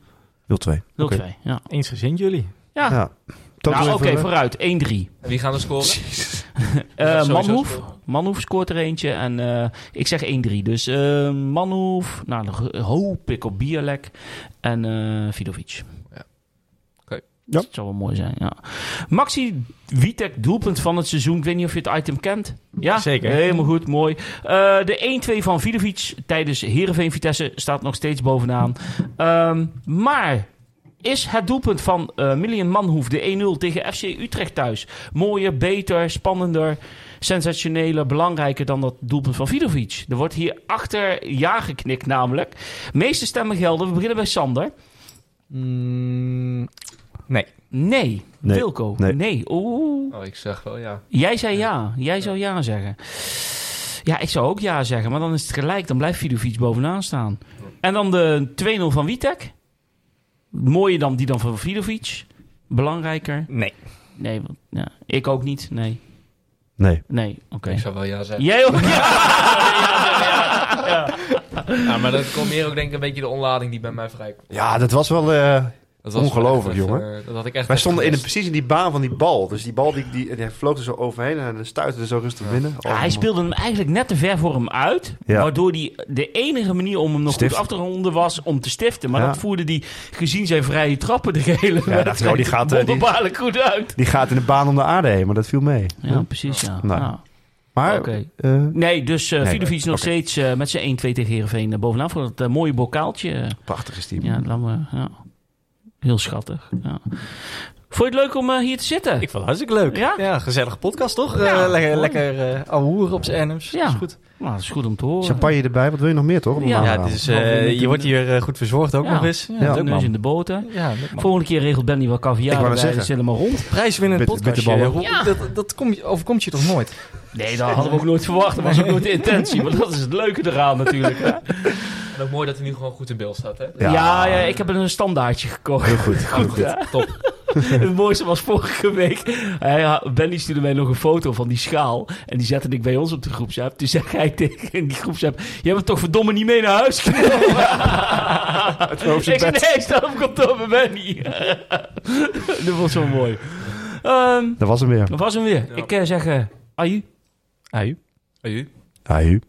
0-2. Oké. ja. Eensgezind jullie. Ja. Ja. Nou, eens oké, vooruit. 1-3. En wie gaan er scoren? Eh sowieso Manhoef. scoren. Manhoef scoort er eentje. En eh, ik zeg 1-3. Dus eh Manhoef. Nou, dan hoop ik op Bierlek. En eh Vidovic. Ja. Dat zou wel mooi zijn, ja. Maxi Witek, doelpunt van het seizoen. Ik weet niet of je het item kent. Ja, Zeker. Helemaal goed, mooi. Eh, de 1-2 van Vidovic tijdens Heerenveen Vitesse staat nog steeds bovenaan. Ehm, maar is het doelpunt van eh Million Manhoef, de 1-0 tegen FC Utrecht thuis, mooier, beter, spannender, sensationeler, belangrijker dan dat doelpunt van Vidovic? Er wordt hier achter ja geknikt namelijk. meeste stemmen gelden. We beginnen bij Sander. Mm, nee. Nee. Nee. Wilco. Nee. nee. Oeh. Oh, ik zeg wel ja. Jij zei ja. Jij zou ja zeggen. Ja, ik zou ook ja zeggen. Maar dan is het gelijk. Dan blijft Vidovic bovenaan staan. En dan de 2-0 van Witek. Mooier dan die dan van Vidovic. Belangrijker. Nee. Nee, want- ja, ik ook niet. Nee. Nee. Nee, oké. Ik zou wel ja zeggen. Jij ook? Ja, maar dat komt meer ook denk ik een beetje de onlading die bij mij vrijkomt. Ja, dat was wel... eh, Dat was Ongelooflijk, echt jongen. eh, dat had ik echt wij stonden in de, precies in die baan van die bal. Dus die bal die, die, die vloog er zo overheen en stuitte er zo rustig Ja. binnen. Ja, hij speelde hem eigenlijk net te ver voor hem uit. Ja. Waardoor die de enige manier om hem nog Stift. goed af te ronden was om te stiften. Maar Ja. dat voerde die, gezien zijn vrije trappen, de hele Ja, oh, die gaat, eh, die- goed uit. Die gaat in de baan om de aarde heen, maar dat viel mee. Ja, precies, ja. Nou, Ja. Maar, eh, Nee, dus uh, Nee, Vidovic nog steeds met zijn 1-2 tegen Heerenveen bovenaan voor dat mooie bokaaltje. Prachtig is die. ja, laten we, ja, heel schattig. Ja. Vond je het leuk om eh, hier te zitten? Ik vond het hartstikke leuk. Ja? gezellige podcast toch? Ja, Eh, lekker lekker eh ouwehoeren op zijn Adams. Ja. Is goed. Nou, dat is goed om te horen. Champagne erbij, wat wil je nog meer toch? Ja. Ja, is, eh, je wordt hier goed verzorgd ook Ja. nog eens. Ja, Ja, neus in de boter. Ja, leuk man. Volgende keer regelt Benny wel Ik caviar wou zeggen. dus helemaal rond. Prijswinnend. Hoe- Dat, dat kom je, overkomt je toch nooit? Nee, dat hadden we ook nooit verwacht. Dat was ook nooit de intentie. Maar dat is het leuke eraan natuurlijk. hè. En ook mooi dat hij nu gewoon goed in beeld staat, hè? Ja. Ja, ja, ik heb een standaardje gekocht. Heel goed. Goed? Top. Het mooiste was vorige week. Hij, Benny stuurde mij nog een foto van die schaal. En die zette ik bij ons op de groepsapp. Toen zei hij tegen in die groepsapp... Je hebt het toch verdomme niet mee naar huis genomen? ik zei, nee, staat op kantoor bij Benny. dat was zo mooi. Ehm, Dat was hem weer. dat was hem weer. Ja. Ik eh, zeg... eh aju. Aju. Aju. Aju.